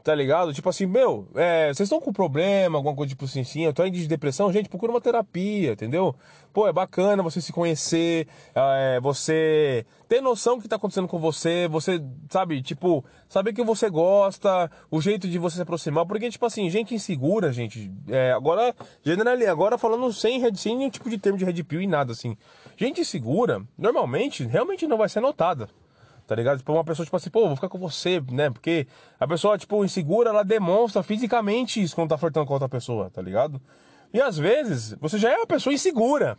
Tá ligado? Tipo assim, meu, é, vocês estão com problema, alguma coisa tipo assim, sim, eu tô em de depressão, gente, procura uma terapia, entendeu? Pô, é bacana você se conhecer, é, você ter noção do que tá acontecendo com você, você, sabe, tipo, saber que você gosta, o jeito de você se aproximar, porque, tipo assim, gente insegura, gente, é, agora, generali, agora falando sem, sem nenhum tipo de termo de red pill e nada, assim, gente insegura, normalmente, realmente não vai ser notada tá ligado? Tipo, uma pessoa, tipo assim, pô, vou ficar com você, né? Porque a pessoa, tipo, insegura, ela demonstra fisicamente isso quando tá flertando com outra pessoa, tá ligado? E às vezes, você já é uma pessoa insegura.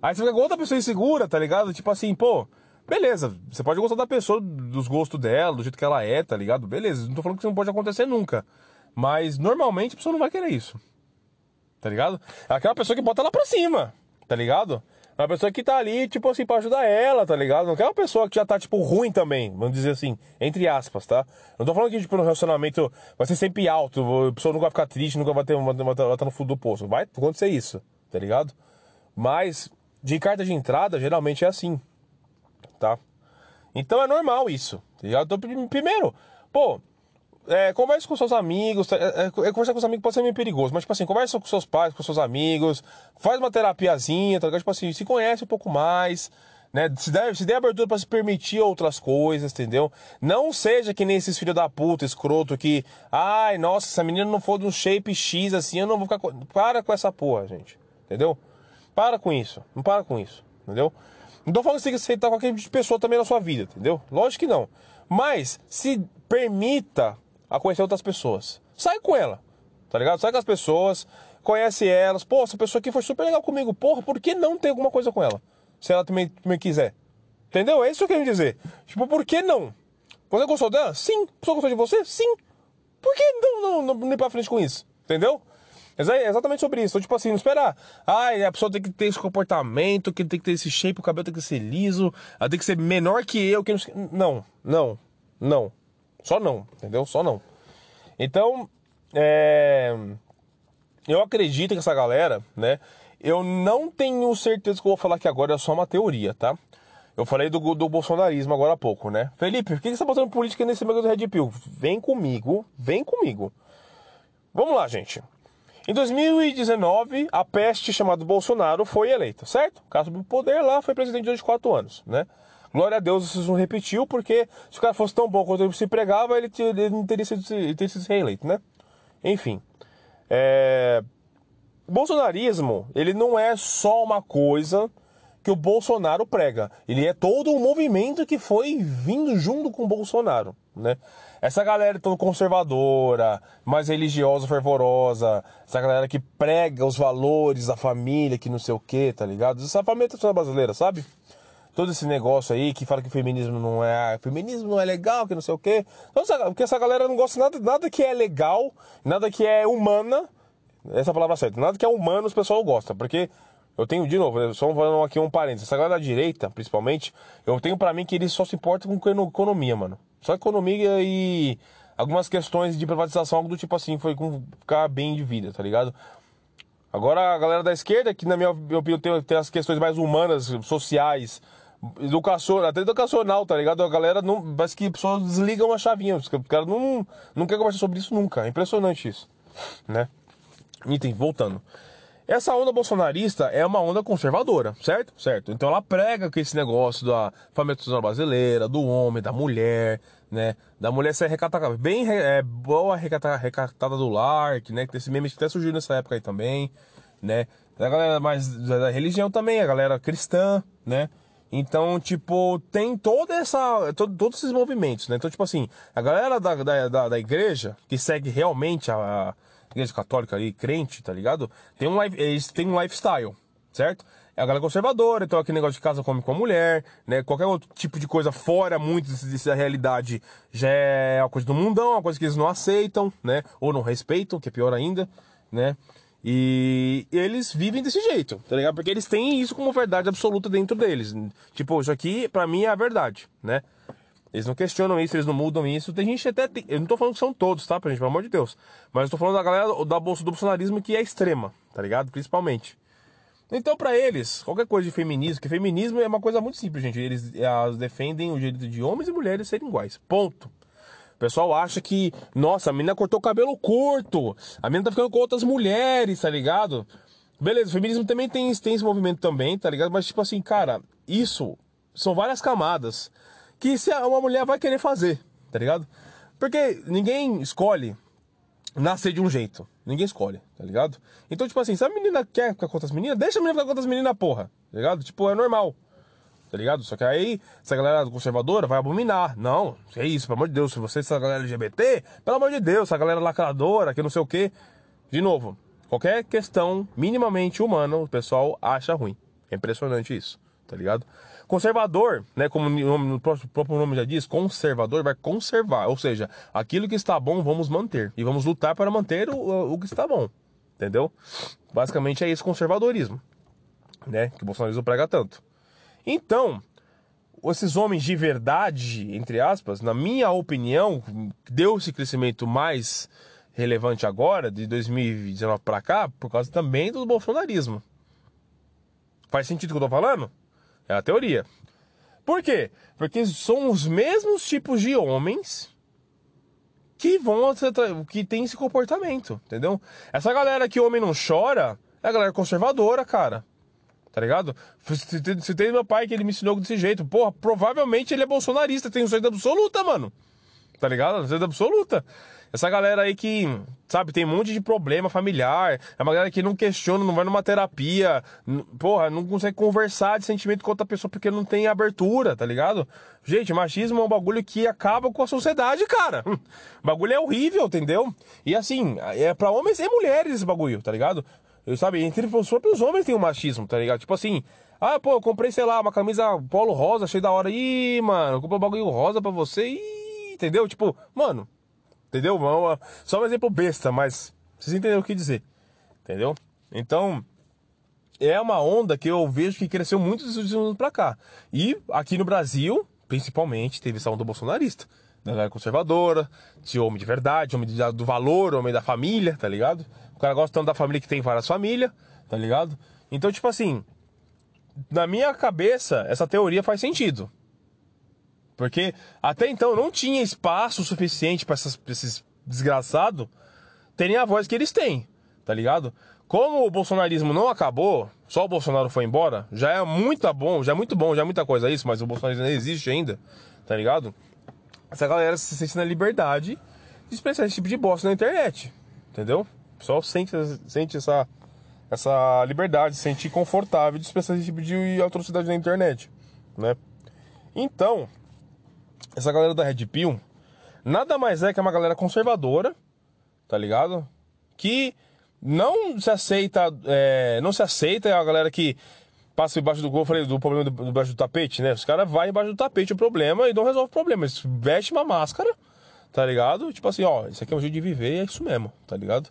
Aí você fica com outra pessoa insegura, tá ligado? Tipo assim, pô, beleza, você pode gostar da pessoa, dos gostos dela, do jeito que ela é, tá ligado? Beleza, não tô falando que isso não pode acontecer nunca. Mas normalmente a pessoa não vai querer isso. Tá ligado? É aquela pessoa que bota ela pra cima, tá ligado? Uma pessoa que tá ali, tipo assim, pra ajudar ela, tá ligado? Não quer uma pessoa que já tá, tipo, ruim também, vamos dizer assim, entre aspas, tá? Não tô falando que, tipo, no relacionamento vai ser sempre alto, a pessoa nunca vai ficar triste, nunca vai ter vai, vai estar no fundo do poço. Vai acontecer isso, tá ligado? Mas, de carta de entrada, geralmente é assim, tá? Então é normal isso, tá ligado? Então, primeiro, pô, é, converse com seus amigos. É, é, é, conversar com os amigos pode ser meio perigoso, mas, tipo assim, conversa com seus pais, com seus amigos, faz uma terapiazinha, tá ligado? Tipo assim, se conhece um pouco mais, né? Se der, se der abertura para se permitir outras coisas, entendeu? Não seja que nem esses filhos da puta, escroto, que, ai, nossa, essa menina não for de um shape X assim, eu não vou ficar. Para com essa porra, gente, entendeu? Para com isso, não para com isso, entendeu? Não tô falando que você tem que aceitar qualquer pessoa também na sua vida, entendeu? Lógico que não. Mas se permita a conhecer outras pessoas. Sai com ela, tá ligado? Sai com as pessoas, conhece elas. Pô, essa pessoa aqui foi super legal comigo. Porra, por que não ter alguma coisa com ela? Se ela também, também quiser. Entendeu? É isso que eu quero dizer. Tipo, por que não? Você gostou dela? Sim. A pessoa gostou de você? Sim. Por que não, não, não, não ir pra frente com isso? Entendeu? É exatamente sobre isso. Então, tipo assim, não esperar. Ai, a pessoa tem que ter esse comportamento, que tem que ter esse shape, o cabelo tem que ser liso, ela tem que ser menor que eu. Que não, não, não. Só não, entendeu? Só não. Então, é... eu acredito que essa galera, né? Eu não tenho certeza que eu vou falar aqui agora, é só uma teoria, tá? Eu falei do, do bolsonarismo agora há pouco, né? Felipe, por que você tá botando política nesse meio do Red Pill? Vem comigo, vem comigo. Vamos lá, gente. Em 2019, a peste chamada Bolsonaro foi eleita, certo? O caso do poder lá foi presidente durante quatro anos, né? Glória a Deus isso não repetiu, porque se o cara fosse tão bom quanto ele se pregava, ele, ele não teria sido, teria sido reeleito, né? Enfim. É... O bolsonarismo, ele não é só uma coisa que o Bolsonaro prega. Ele é todo um movimento que foi vindo junto com o Bolsonaro, né? Essa galera tão conservadora, mais religiosa, fervorosa, essa galera que prega os valores da família, que não sei o que, tá ligado? Essa família brasileira, sabe? Todo esse negócio aí que fala que o feminismo não é. Feminismo não é legal, que não sei o quê. Então, porque essa galera não gosta nada, nada que é legal, nada que é humana. Essa é palavra certa. Nada que é humano os pessoal gosta. Porque eu tenho, de novo, só falando aqui um parênteses. Essa galera da direita, principalmente, eu tenho para mim que eles só se importam com economia, mano. Só economia e algumas questões de privatização, algo do tipo assim, foi com ficar bem de vida, tá ligado? Agora a galera da esquerda, que na minha opinião tem, tem as questões mais humanas, sociais, educação, até educacional, tá ligado? A galera não. Parece que pessoas desligam a chavinha. Os caras não, não quer conversar sobre isso nunca. É impressionante isso. Né? Item, voltando. Essa onda bolsonarista é uma onda conservadora, certo? Certo. Então ela prega que esse negócio da família brasileira, do homem, da mulher, né? Da mulher ser recatada, bem é, boa recatada, recatada do lar, que, né? Que esse meme até surgiu nessa época aí também, né? Da galera mais da religião também, a galera cristã, né? Então, tipo, tem toda essa. Todo, todos esses movimentos, né? Então, tipo assim, a galera da, da, da, da igreja, que segue realmente a, a, igreja católica ali, crente, tá ligado? Tem um, eles têm um lifestyle, certo? É a galera conservadora, então aquele negócio de casa come com a mulher, né? Qualquer outro tipo de coisa fora muito dessa realidade já é uma coisa do mundão, uma coisa que eles não aceitam, né? Ou não respeitam, que é pior ainda, né? E eles vivem desse jeito, tá ligado? Porque eles têm isso como verdade absoluta dentro deles. Tipo, isso aqui, pra mim, é a verdade, né? Eles não questionam isso, eles não mudam isso. Tem gente até. Eu não tô falando que são todos, tá, gente? Pelo amor de Deus. Mas eu tô falando da galera da bolsa do bolsonarismo que é extrema, tá ligado? Principalmente. Então, para eles, qualquer coisa de feminismo, que feminismo é uma coisa muito simples, gente. Eles, elas defendem o direito de homens e mulheres serem iguais. Ponto pessoal acha que, nossa, a menina cortou o cabelo curto, a menina tá ficando com outras mulheres, tá ligado? Beleza, o feminismo também tem, tem esse movimento também, tá ligado? Mas, tipo assim, cara, isso são várias camadas que se uma mulher vai querer fazer, tá ligado? Porque ninguém escolhe nascer de um jeito. Ninguém escolhe, tá ligado? Então, tipo assim, se a menina quer ficar com outras meninas, deixa a menina ficar com outras meninas, porra, tá ligado? Tipo, é normal tá ligado? Só que aí, essa galera conservadora vai abominar. Não, é isso, pelo amor de Deus, se você é essa galera LGBT, pelo amor de Deus, essa galera lacradora, que não sei o quê. De novo, qualquer questão minimamente humana, o pessoal acha ruim. É impressionante isso, tá ligado? Conservador, né, como o próprio nome já diz, conservador vai conservar, ou seja, aquilo que está bom vamos manter e vamos lutar para manter o, o que está bom, entendeu? Basicamente é isso conservadorismo. né? Que o bolsonarismo prega tanto. Então, esses homens de verdade, entre aspas, na minha opinião, deu esse crescimento mais relevante agora, de 2019 para cá, por causa também do bolsonarismo. Faz sentido o que eu tô falando? É a teoria. Por quê? Porque são os mesmos tipos de homens que vão que tem esse comportamento, entendeu? Essa galera que homem não chora é a galera conservadora, cara. Tá ligado? Tem meu pai que ele me ensinou desse jeito, porra, provavelmente ele é bolsonarista, tem um certeza absoluta, mano. Tá ligado? Certeza absoluta. Essa galera aí que, sabe, tem um monte de problema familiar, é uma galera que não questiona, não vai numa terapia, porra, não consegue conversar de sentimento com outra pessoa porque não tem abertura, tá ligado? Gente, machismo é um bagulho que acaba com a sociedade, cara. O bagulho é horrível, entendeu? E assim, é para homens e mulheres esse bagulho, tá ligado? Eu, sabe, entre os próprios homens tem o machismo, tá ligado? Tipo assim, ah, pô, eu comprei, sei lá, uma camisa polo rosa, cheia da hora. Ih, mano, comprei um bagulho rosa pra você. Ih, entendeu? Tipo, mano, Entendeu? Só um exemplo besta, mas vocês entenderam o que dizer. Entendeu? Então, é uma onda que eu vejo que cresceu muito dos anos pra cá. E aqui no Brasil, principalmente, teve essa onda bolsonarista. Da galera conservadora, de homem de verdade, homem de, do valor, homem da família, tá ligado? O cara gosta tanto da família que tem várias famílias, tá ligado? Então, tipo assim, na minha cabeça, essa teoria faz sentido. Porque até então não tinha espaço suficiente para esses desgraçados terem a voz que eles têm, tá ligado? Como o bolsonarismo não acabou, só o Bolsonaro foi embora, já é muito bom, já é muito bom, já é muita coisa isso, mas o bolsonarismo não existe ainda, tá ligado? Essa galera se sente na liberdade de expressar esse tipo de bosta na internet, entendeu? O pessoal sente, sente essa, essa liberdade, se sente confortável de expressar esse tipo de atrocidade na internet, né? Então, essa galera da Red Pill nada mais é que uma galera conservadora, tá ligado? Que não se aceita, é, não se aceita, é a galera que passa embaixo do, eu falei, do problema do, embaixo do tapete, né? Os caras vão embaixo do tapete o problema e não resolve o problema. Eles vestem uma máscara, tá ligado? Tipo assim, ó, isso aqui é um jeito de viver é isso mesmo, tá ligado?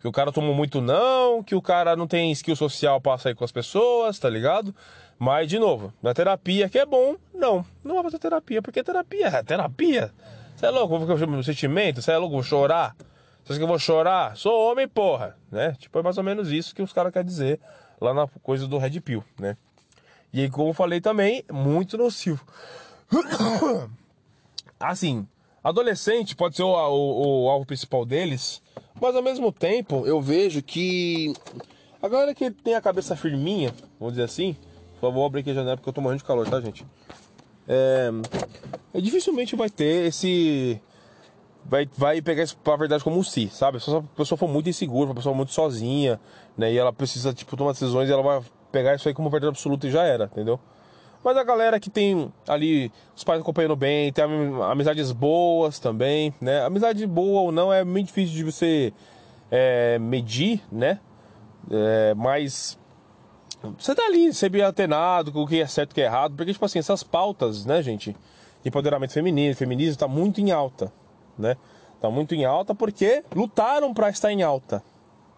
Que o cara tomou muito não, que o cara não tem skill social pra sair com as pessoas, tá ligado? Mas, de novo, na terapia que é bom, não. Não vai fazer terapia, porque terapia é terapia. Você é louco? Vou meu sentimento? Você é louco? Vou chorar? Você acha que eu vou chorar? Sou homem, porra, né? Tipo, é mais ou menos isso que os caras querem dizer lá na coisa do Red Pill, né? E aí, como eu falei também, muito nocivo. assim, adolescente pode ser o, o, o alvo principal deles, mas ao mesmo tempo eu vejo que a galera que tem a cabeça firminha, vamos dizer assim, por favor, abrir aqui a janela porque eu tô morrendo de calor, tá, gente? É dificilmente vai ter esse. Vai, vai pegar isso pra verdade como um si, sabe? Se a pessoa for muito insegura, uma pessoa muito sozinha, né? E ela precisa, tipo, tomar decisões e ela vai pegar isso aí como verdade absoluta e já era, entendeu? Mas a galera que tem ali os pais acompanhando bem, tem amizades boas também, né? Amizade boa ou não é muito difícil de você é, medir, né? É, mas você tá ali sempre antenado com o que é certo e o que é errado, porque, tipo assim, essas pautas, né, gente, de empoderamento feminino, feminismo, tá muito em alta, né? Tá muito em alta porque lutaram para estar em alta,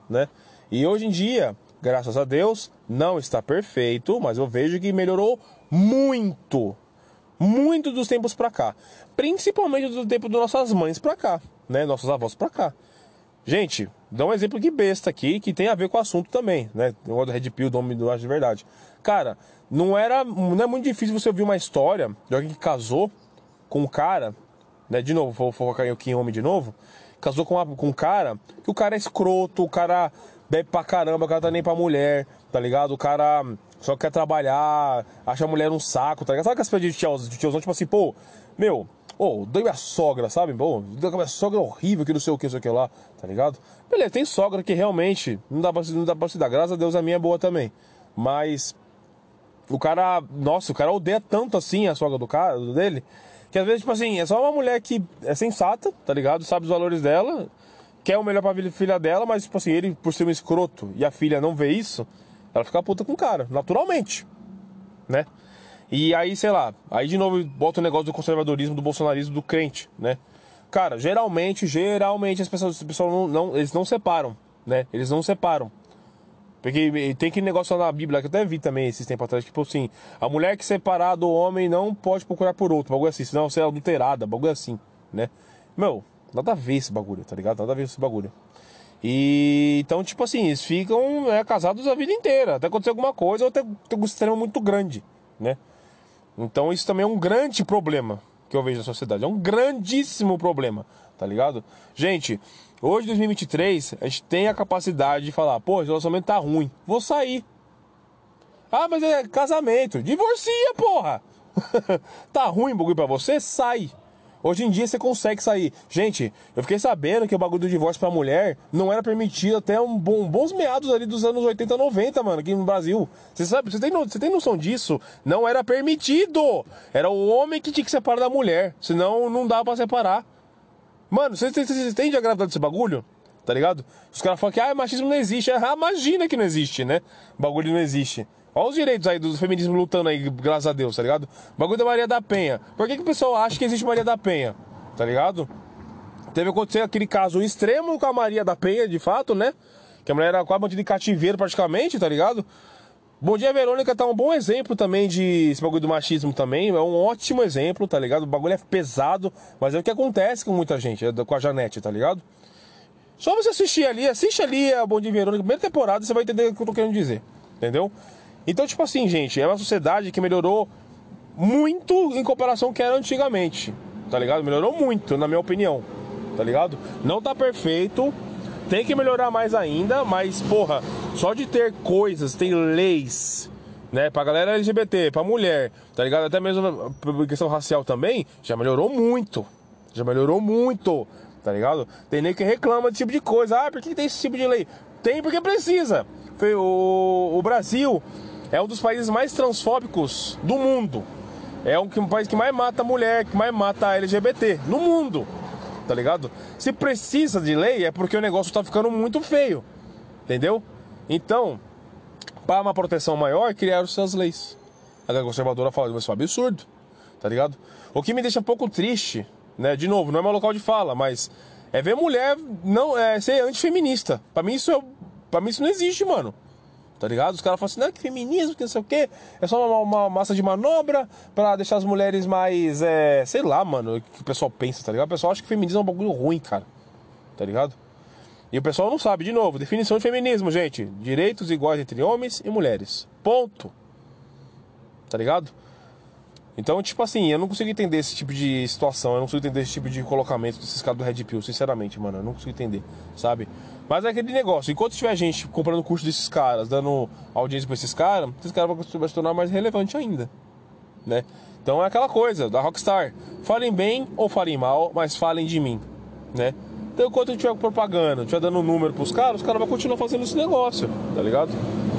né? E hoje em dia, graças a Deus, não está perfeito, mas eu vejo que melhorou muito, muito dos tempos para cá, principalmente do tempo das nossas mães para cá, né? Nossas avós para cá. Gente, dá um exemplo que besta aqui, que tem a ver com o assunto também, né? O Red Pill, do homem do de verdade. Cara, não era. Não é muito difícil você ouvir uma história de alguém que casou com um cara, né? De novo, vou focar em homem de novo. Casou com, uma, com um cara, que o cara é escroto, o cara bebe pra caramba, o cara tá nem pra mulher, tá ligado? O cara só quer trabalhar, acha a mulher um saco, tá ligado? Sabe aquelas coisas de tiozão, tipo assim, pô, meu, Ô, oh, dei minha sogra, sabe? Pô, oh, minha sogra horrível, que não sei o que, não sei o que lá, tá ligado? Beleza, tem sogra que realmente não dá, pra, não dá pra se dar. Graças a Deus a minha é boa também. Mas o cara, nossa, o cara odeia tanto assim a sogra do cara, dele, que às vezes, tipo assim, é só uma mulher que é sensata, tá ligado? Sabe os valores dela, quer o melhor pra filha dela, mas, tipo assim, ele, por ser um escroto e a filha não vê isso, ela fica puta com o cara, naturalmente, né? E aí, sei lá, aí de novo bota o negócio do conservadorismo, do bolsonarismo, do crente, né? Cara, geralmente, geralmente as pessoas, as pessoas não, não, eles não separam, né? Eles não separam. Porque tem aquele negócio na Bíblia que eu até vi também esses tempos atrás, tipo assim, a mulher que separar do homem não pode procurar por outro, bagulho assim, senão você é adulterada, bagulho assim, né? Meu, nada a ver esse bagulho, tá ligado? Nada a ver esse bagulho. E então, tipo assim, eles ficam né, casados a vida inteira, até acontecer alguma coisa ou ter, ter um extremo muito grande, né? Então isso também é um grande problema que eu vejo na sociedade. É um grandíssimo problema, tá ligado? Gente, hoje, 2023, a gente tem a capacidade de falar, pô, esse relacionamento tá ruim, vou sair. Ah, mas é casamento. Divorcia, porra! tá ruim o bagulho pra você? Sai. Hoje em dia você consegue sair. Gente, eu fiquei sabendo que o bagulho do divórcio pra mulher não era permitido até um bom, bons meados ali dos anos 80, 90, mano, aqui no Brasil. Você sabe, você tem, você tem noção disso? Não era permitido. Era o homem que tinha que separar da mulher. Senão não dava pra separar. Mano, vocês entendem a gravidade desse bagulho? Tá ligado? Os caras falam que ah, machismo não existe. Ah, imagina que não existe, né? Bagulho não existe. Olha os direitos aí do feminismo lutando aí, graças a Deus, tá ligado? O bagulho da Maria da Penha. Por que, que o pessoal acha que existe Maria da Penha? Tá ligado? Teve acontecer aquele caso extremo com a Maria da Penha, de fato, né? Que a mulher era quase mantida em cativeiro praticamente, tá ligado? Bom Dia Verônica tá um bom exemplo também de esse bagulho do machismo também. É um ótimo exemplo, tá ligado? O bagulho é pesado, mas é o que acontece com muita gente, é com a Janete, tá ligado? Só você assistir ali, assiste ali a Bom Dia Verônica, primeira temporada, você vai entender o que eu tô querendo dizer, entendeu? Então, tipo assim, gente, é uma sociedade que melhorou muito em comparação com que era antigamente, tá ligado? Melhorou muito, na minha opinião, tá ligado? Não tá perfeito, tem que melhorar mais ainda, mas, porra, só de ter coisas, tem leis, né, pra galera LGBT, pra mulher, tá ligado? Até mesmo questão racial também, já melhorou muito, já melhorou muito, tá ligado? Tem nem que reclama desse tipo de coisa, ah, por que tem esse tipo de lei? Tem porque precisa. O, o Brasil é um dos países mais transfóbicos do mundo. É um, um país que mais mata mulher, que mais mata LGBT no mundo. Tá ligado? Se precisa de lei é porque o negócio tá ficando muito feio. Entendeu? Então, para uma proteção maior, criaram suas leis. A conservadora fala, isso é um absurdo. Tá ligado? O que me deixa um pouco triste, né? De novo, não é meu local de fala, mas é ver mulher não é ser antifeminista. Para mim isso é, para mim isso não existe, mano tá ligado? Os caras falam assim, não, que feminismo, que não sei o quê, é só uma, uma massa de manobra para deixar as mulheres mais, é, sei lá, mano, o que o pessoal pensa, tá ligado? O pessoal acha que feminismo é um bagulho ruim, cara, tá ligado? E o pessoal não sabe, de novo, definição de feminismo, gente, direitos iguais entre homens e mulheres, ponto, tá ligado? Então, tipo assim, eu não consigo entender esse tipo de situação, eu não consigo entender esse tipo de colocamento desses caras do Red Pill, sinceramente, mano, eu não consigo entender, sabe? Mas é aquele negócio, enquanto tiver gente comprando o curso desses caras, dando audiência pra esses caras, esses caras vão se tornar mais relevante ainda, né? Então é aquela coisa da Rockstar. Falem bem ou falem mal, mas falem de mim, né? Então enquanto tiver propaganda, tiver dando número pros caras, os caras vão continuar fazendo esse negócio, tá ligado?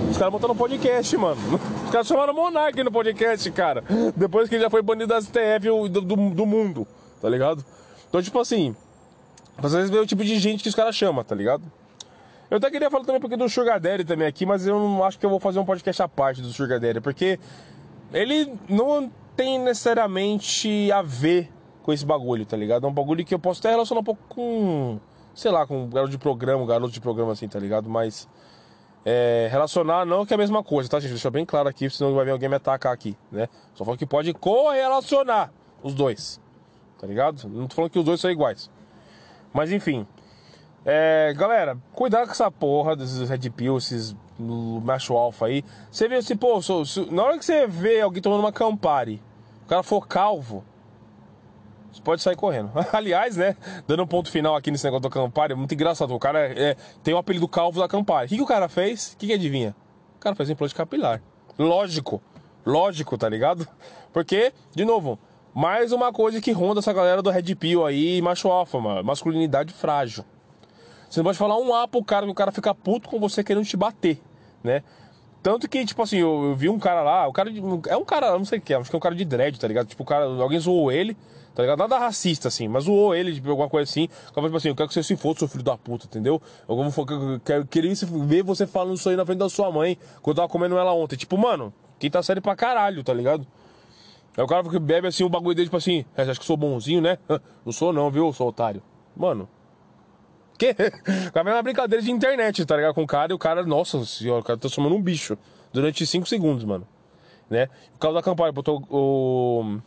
Os caras botaram podcast, mano. Os caras chamaram Monark no podcast, cara. Depois que ele já foi banido da STF do, do, do mundo, tá ligado? Então, tipo assim, vocês verem o tipo de gente que os caras chamam, tá ligado? Eu até queria falar também porque do Sugar Daddy também aqui, mas eu não acho que eu vou fazer um podcast à parte do Sugar Daddy, porque ele não tem necessariamente a ver com esse bagulho, tá ligado? É um bagulho que eu posso até relacionar um pouco com, sei lá, com garoto de programa, garoto de programa assim, tá ligado? Mas é, relacionar não que é a mesma coisa, tá, gente? Deixa bem claro aqui, senão vai vir alguém me atacar aqui, né? Só falando que pode correlacionar os dois, tá ligado? Não tô falando que os dois são iguais. Mas enfim, é, galera, cuidado com essa porra desses Red Pill, esses macho alfa aí. Você vê assim, pô, se, na hora que você vê alguém tomando uma Campari, o cara for calvo, você pode sair correndo. Aliás, né, dando um ponto final aqui nesse negócio do Campari, é muito engraçado. O cara é, tem o apelido calvo da Campari. O que, que o cara fez? O que, que adivinha? O cara fez implante capilar. Lógico, lógico, tá ligado? Porque, de novo, mais uma coisa que ronda essa galera do Red Pill aí, macho alfa. Masculinidade frágil. Você não pode falar um A pro cara que o cara fica puto com você querendo te bater, né? Tanto que, tipo assim, eu, eu vi um cara lá, o cara de, é um cara, não sei o que, acho que é um cara de dread, tá ligado? Tipo, o cara, alguém zoou ele, tá ligado? Nada racista, assim, mas zoou ele, tipo, alguma coisa assim. Tipo assim, eu quero que você se fosse, seu filho da puta, entendeu? Eu, eu, quero, queria ver você falando isso aí na frente da sua mãe, quando eu tava comendo ela ontem. Tipo, mano, quem tá sério pra caralho, tá ligado? Aí o cara que bebe assim, o bagulho dele, tipo assim, é, acha que sou bonzinho, né? Não sou não, viu, eu sou otário. Mano, Que? Com a mesma brincadeira de internet, tá ligado? Com o cara e o cara, nossa senhora, o cara tá somando um bicho durante 5 segundos, mano. Né? Por causa da campanha, botou o,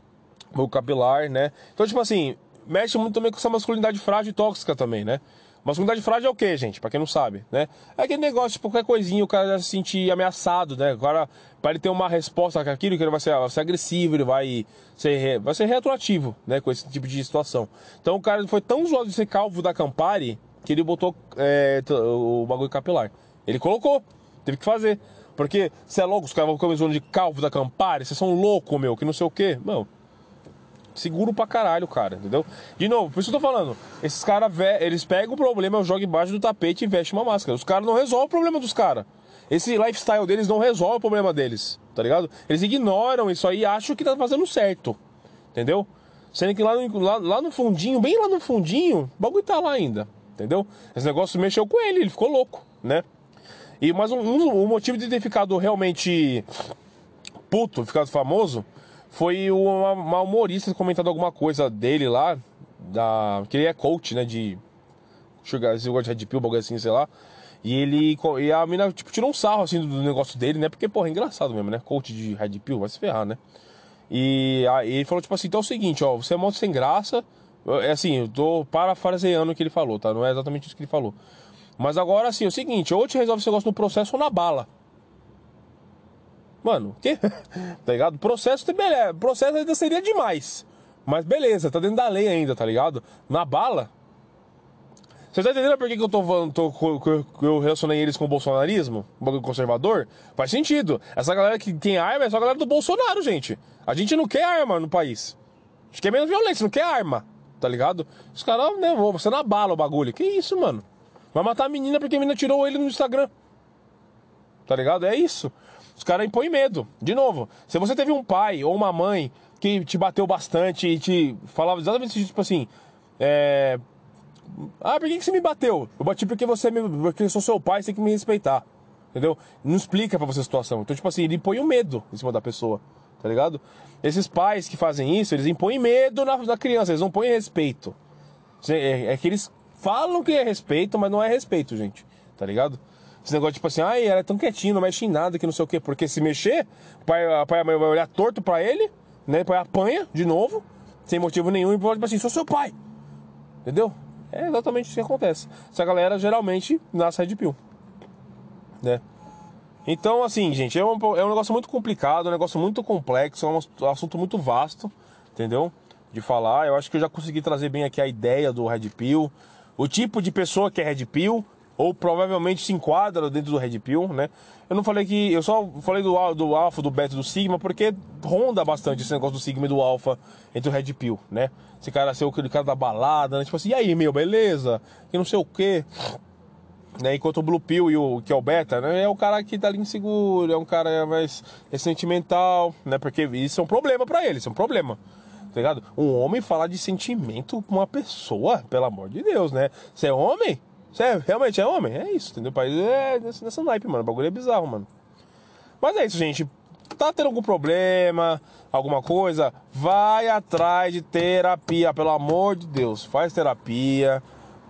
o capilar, né? Então, tipo assim, mexe muito também com essa masculinidade frágil e tóxica também, né? Masculinidade frágil é o quê, gente? Pra quem não sabe, né? É aquele negócio, tipo, qualquer coisinha o cara se sentir ameaçado, né? Agora, pra ele ter uma resposta com aquilo, que ele vai ser, vai ser agressivo, ele vai ser, vai ser retroativo, né? Com esse tipo de situação. Então o cara foi tão zoado de ser calvo da Campari que ele botou é, o bagulho capilar. Ele colocou, teve que fazer. Porque, você é louco, os caras vão começar de calvo da Campari, vocês são loucos, meu, que não sei o quê. Não, seguro pra caralho, cara, entendeu? De novo, por isso que eu tô falando, esses caras, eles pegam o problema, jogam embaixo do tapete e vestem uma máscara. Os caras não resolvem o problema dos caras. Esse lifestyle deles não resolve o problema deles, tá ligado? Eles ignoram isso aí e acham que tá fazendo certo, entendeu? Sendo que lá no, lá, lá no fundinho, bem lá no fundinho, o bagulho tá lá ainda, entendeu? Esse negócio mexeu com ele, ele ficou louco, né? E mais um, um, um motivo de ter ficado realmente puto, ficado famoso, foi uma, uma humorista comentando alguma coisa dele lá, da, que ele é coach, né, de sugar, esse negócio de Red Pill, bagulho assim, sei lá. E ele, e a mina, tipo, tirou um sarro, assim, do, negócio dele, né, porque, porra, é engraçado mesmo, né, coach de Red Pill, vai se ferrar, né. E aí ele falou, tipo assim, então é o seguinte, ó, você é muito sem graça, é assim, eu tô parafraseando o que ele falou, tá, não é exatamente isso que ele falou. Mas agora, assim, é o seguinte, ou te resolve esse negócio no processo ou na bala. Mano, que? tá ligado? Processo, beleza. Processo ainda seria demais. Mas beleza, tá dentro da lei ainda, tá ligado? Na bala. Você tá entendendo por que, que eu tô que eu relacionei eles com o bolsonarismo? O bagulho conservador? Faz sentido. Essa galera que tem arma é só a galera do Bolsonaro, gente. A gente não quer arma no país. A gente quer menos violência, não quer arma. Tá ligado? Os caras, né, você na bala o bagulho. Que isso, mano? Vai matar a menina porque a menina tirou ele no Instagram. Tá ligado? É isso. Os caras impõem medo. De novo, se você teve um pai ou uma mãe que te bateu bastante e te falava exatamente tipo assim, é... Ah, por que, que você me bateu? Eu bati porque você me... porque eu sou seu pai, você tem que me respeitar. Entendeu? Não explica pra você a situação. Então, tipo assim, ele impõe o um medo em cima da pessoa. Tá ligado? Esses pais que fazem isso, eles impõem medo na, na criança, eles não põem respeito. É, é que eles falam que é respeito, mas não é respeito, gente. Tá ligado? Esse negócio tipo assim, ai, ela é tão quietinho, não mexe em nada, que não sei o quê. Porque se mexer, o pai, a pai vai olhar torto pra ele, né? Depois apanha de novo, sem motivo nenhum, e pode tipo assim, sou seu pai. Entendeu? É exatamente isso que acontece. Essa galera geralmente nasce Red Pill. Né? Então, assim, gente, é um, é um negócio muito complicado, um negócio muito complexo, é um assunto muito vasto, entendeu? De falar. Eu acho que eu já consegui trazer bem aqui a ideia do Red Pill, o tipo de pessoa que é Red Pill, ou provavelmente se enquadra dentro do Red Pill, né? Eu não falei que. Eu só falei do, do Alpha, do Beta do Sigma, porque ronda bastante esse negócio do Sigma e do Alpha entre o Red Pill, né? Esse cara ser aquele cara da balada, né? Tipo assim, e aí, meu, beleza? Que não sei o quê. Né? Enquanto o Blue Pill e o que é o Beta, né? É o cara que tá ali inseguro, é um cara mais é sentimental, né? Porque isso é um problema para ele, isso é um problema. Tá ligado? Um homem falar de sentimento com uma pessoa, pelo amor de Deus, né? Você é homem? Você é, realmente é homem? É isso, entendeu? O país é nessa, naipe, mano. O bagulho é bizarro, mano. Mas é isso, gente. Tá tendo algum problema, alguma coisa? Vai atrás de terapia, pelo amor de Deus. Faz terapia,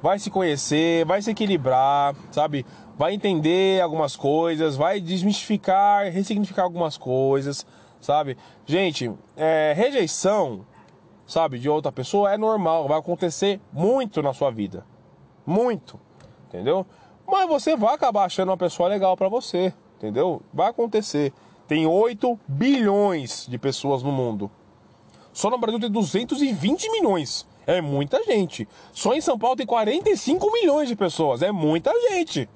vai se conhecer, vai se equilibrar, sabe? Vai entender algumas coisas, vai desmistificar, ressignificar algumas coisas, sabe? Gente, é, rejeição, sabe, de outra pessoa é normal, vai acontecer muito na sua vida. Muito entendeu? Mas você vai acabar achando uma pessoa legal para você, entendeu? Vai acontecer. Tem 8 bilhões de pessoas no mundo. Só no Brasil tem 220 milhões. É muita gente. Só em São Paulo tem 45 milhões de pessoas. É muita gente.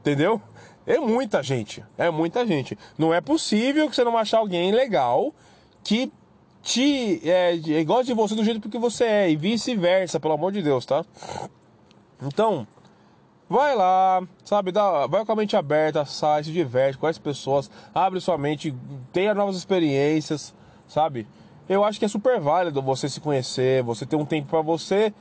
Entendeu? É muita gente. É muita gente. Não é possível que você não achar alguém legal que te é, gosta de você do jeito que você é e vice-versa, pelo amor de Deus, tá? Então, Vai lá, sabe, dá, vai com a mente aberta, sai, se diverte com as pessoas, abre sua mente, tenha novas experiências, sabe? Eu acho que é super válido você se conhecer, você ter um tempo para você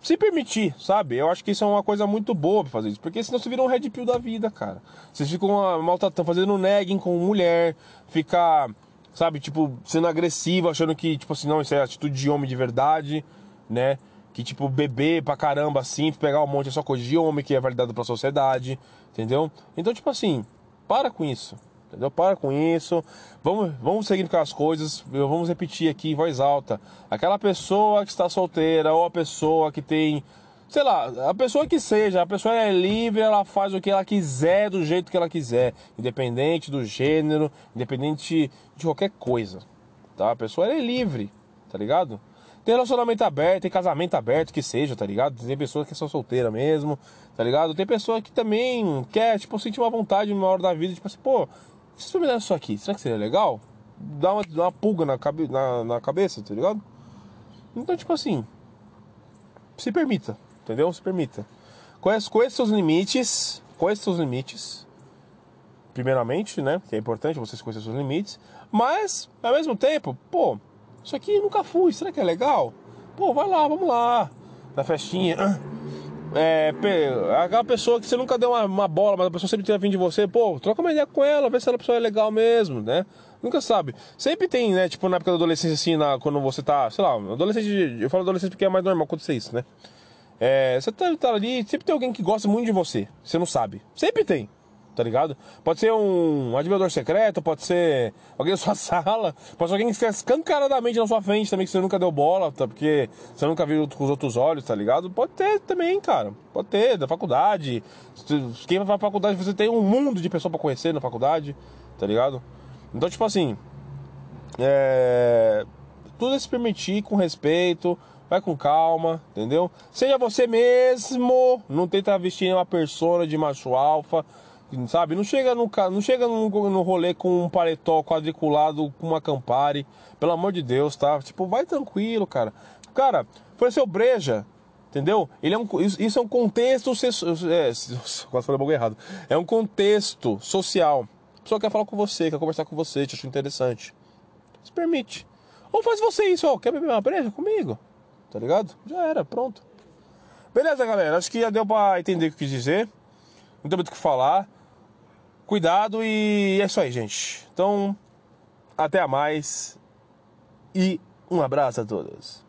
se permitir, sabe? Eu acho que isso é uma coisa muito boa pra fazer isso, porque senão você vira um red pill da vida, cara. Vocês ficam maltratando, fazendo nagging com mulher, ficar, sabe, tipo, sendo agressivo, achando que, tipo assim, não, isso é atitude de homem de verdade, né? que, tipo, beber pra caramba assim, pegar um monte é só coisa de homem que é validado pra sociedade, entendeu? Então, tipo assim, para com isso, entendeu? Para com isso, vamos, vamos com as coisas, vamos repetir aqui em voz alta. Aquela pessoa que está solteira ou a pessoa que tem, sei lá, a pessoa que seja, a pessoa é livre, ela faz o que ela quiser do jeito que ela quiser, independente do gênero, independente de qualquer coisa, tá? A pessoa é livre, tá ligado? Tem relacionamento aberto, tem casamento aberto, que seja, tá ligado? Tem pessoas que são solteiras mesmo, tá ligado? Tem pessoa que também quer, tipo, sentir uma vontade numa hora da vida, tipo assim, pô, se experimentar isso aqui, será que seria legal? Dá uma, dá uma pulga na, cabe, na, na cabeça, tá ligado? Então, tipo assim, se permita, entendeu? Se permita. Conheça, conheça seus limites, conheça seus limites, primeiramente, né? Que é importante vocês conhecerem seus limites, mas, ao mesmo tempo, pô, isso aqui nunca fui, será que é legal? Pô, vai lá, vamos lá. Na festinha. É, aquela pessoa que você nunca deu uma, uma bola, mas a pessoa sempre tem a fim de você, pô, troca uma ideia com ela, vê se ela pessoa é legal mesmo, né? Nunca sabe. Sempre tem, né, tipo, na época da adolescência, assim, na, quando você tá, sei lá, adolescente, eu falo adolescente porque é mais normal acontecer isso, né? É, você tá, tá ali, sempre tem alguém que gosta muito de você, você não sabe. Sempre tem tá ligado? Pode ser um adivinhador secreto, pode ser alguém da sua sala, pode ser alguém que está escancaradamente na sua frente também, que você nunca deu bola, tá? Porque você nunca viu com os outros olhos, tá ligado? Pode ter também, cara. Pode ter, da faculdade. Quem vai pra faculdade, você tem um mundo de pessoas pra conhecer na faculdade, tá ligado? Então, tipo assim. É. Tudo é se permitir com respeito, vai com calma, entendeu? Seja você mesmo, não tenta vestir uma persona de macho alfa, sabe? Não chega no, não chega no, no rolê com um paletó quadriculado com uma Campari, pelo amor de Deus, tá? Tipo, vai tranquilo, cara. Cara, foi seu breja, entendeu? Ele é um, isso é um contexto, é, quase falei algo errado. É um contexto social. A pessoa quer falar com você, quer conversar com você, te acha interessante. Se permite. Ou faz você isso, ó, quer beber uma breja comigo? Tá ligado? Já era, pronto. Beleza, galera, acho que já deu pra entender o que quis dizer. Não tem muito o que falar. Cuidado e é isso aí, gente. Então, até a mais e um abraço a todos.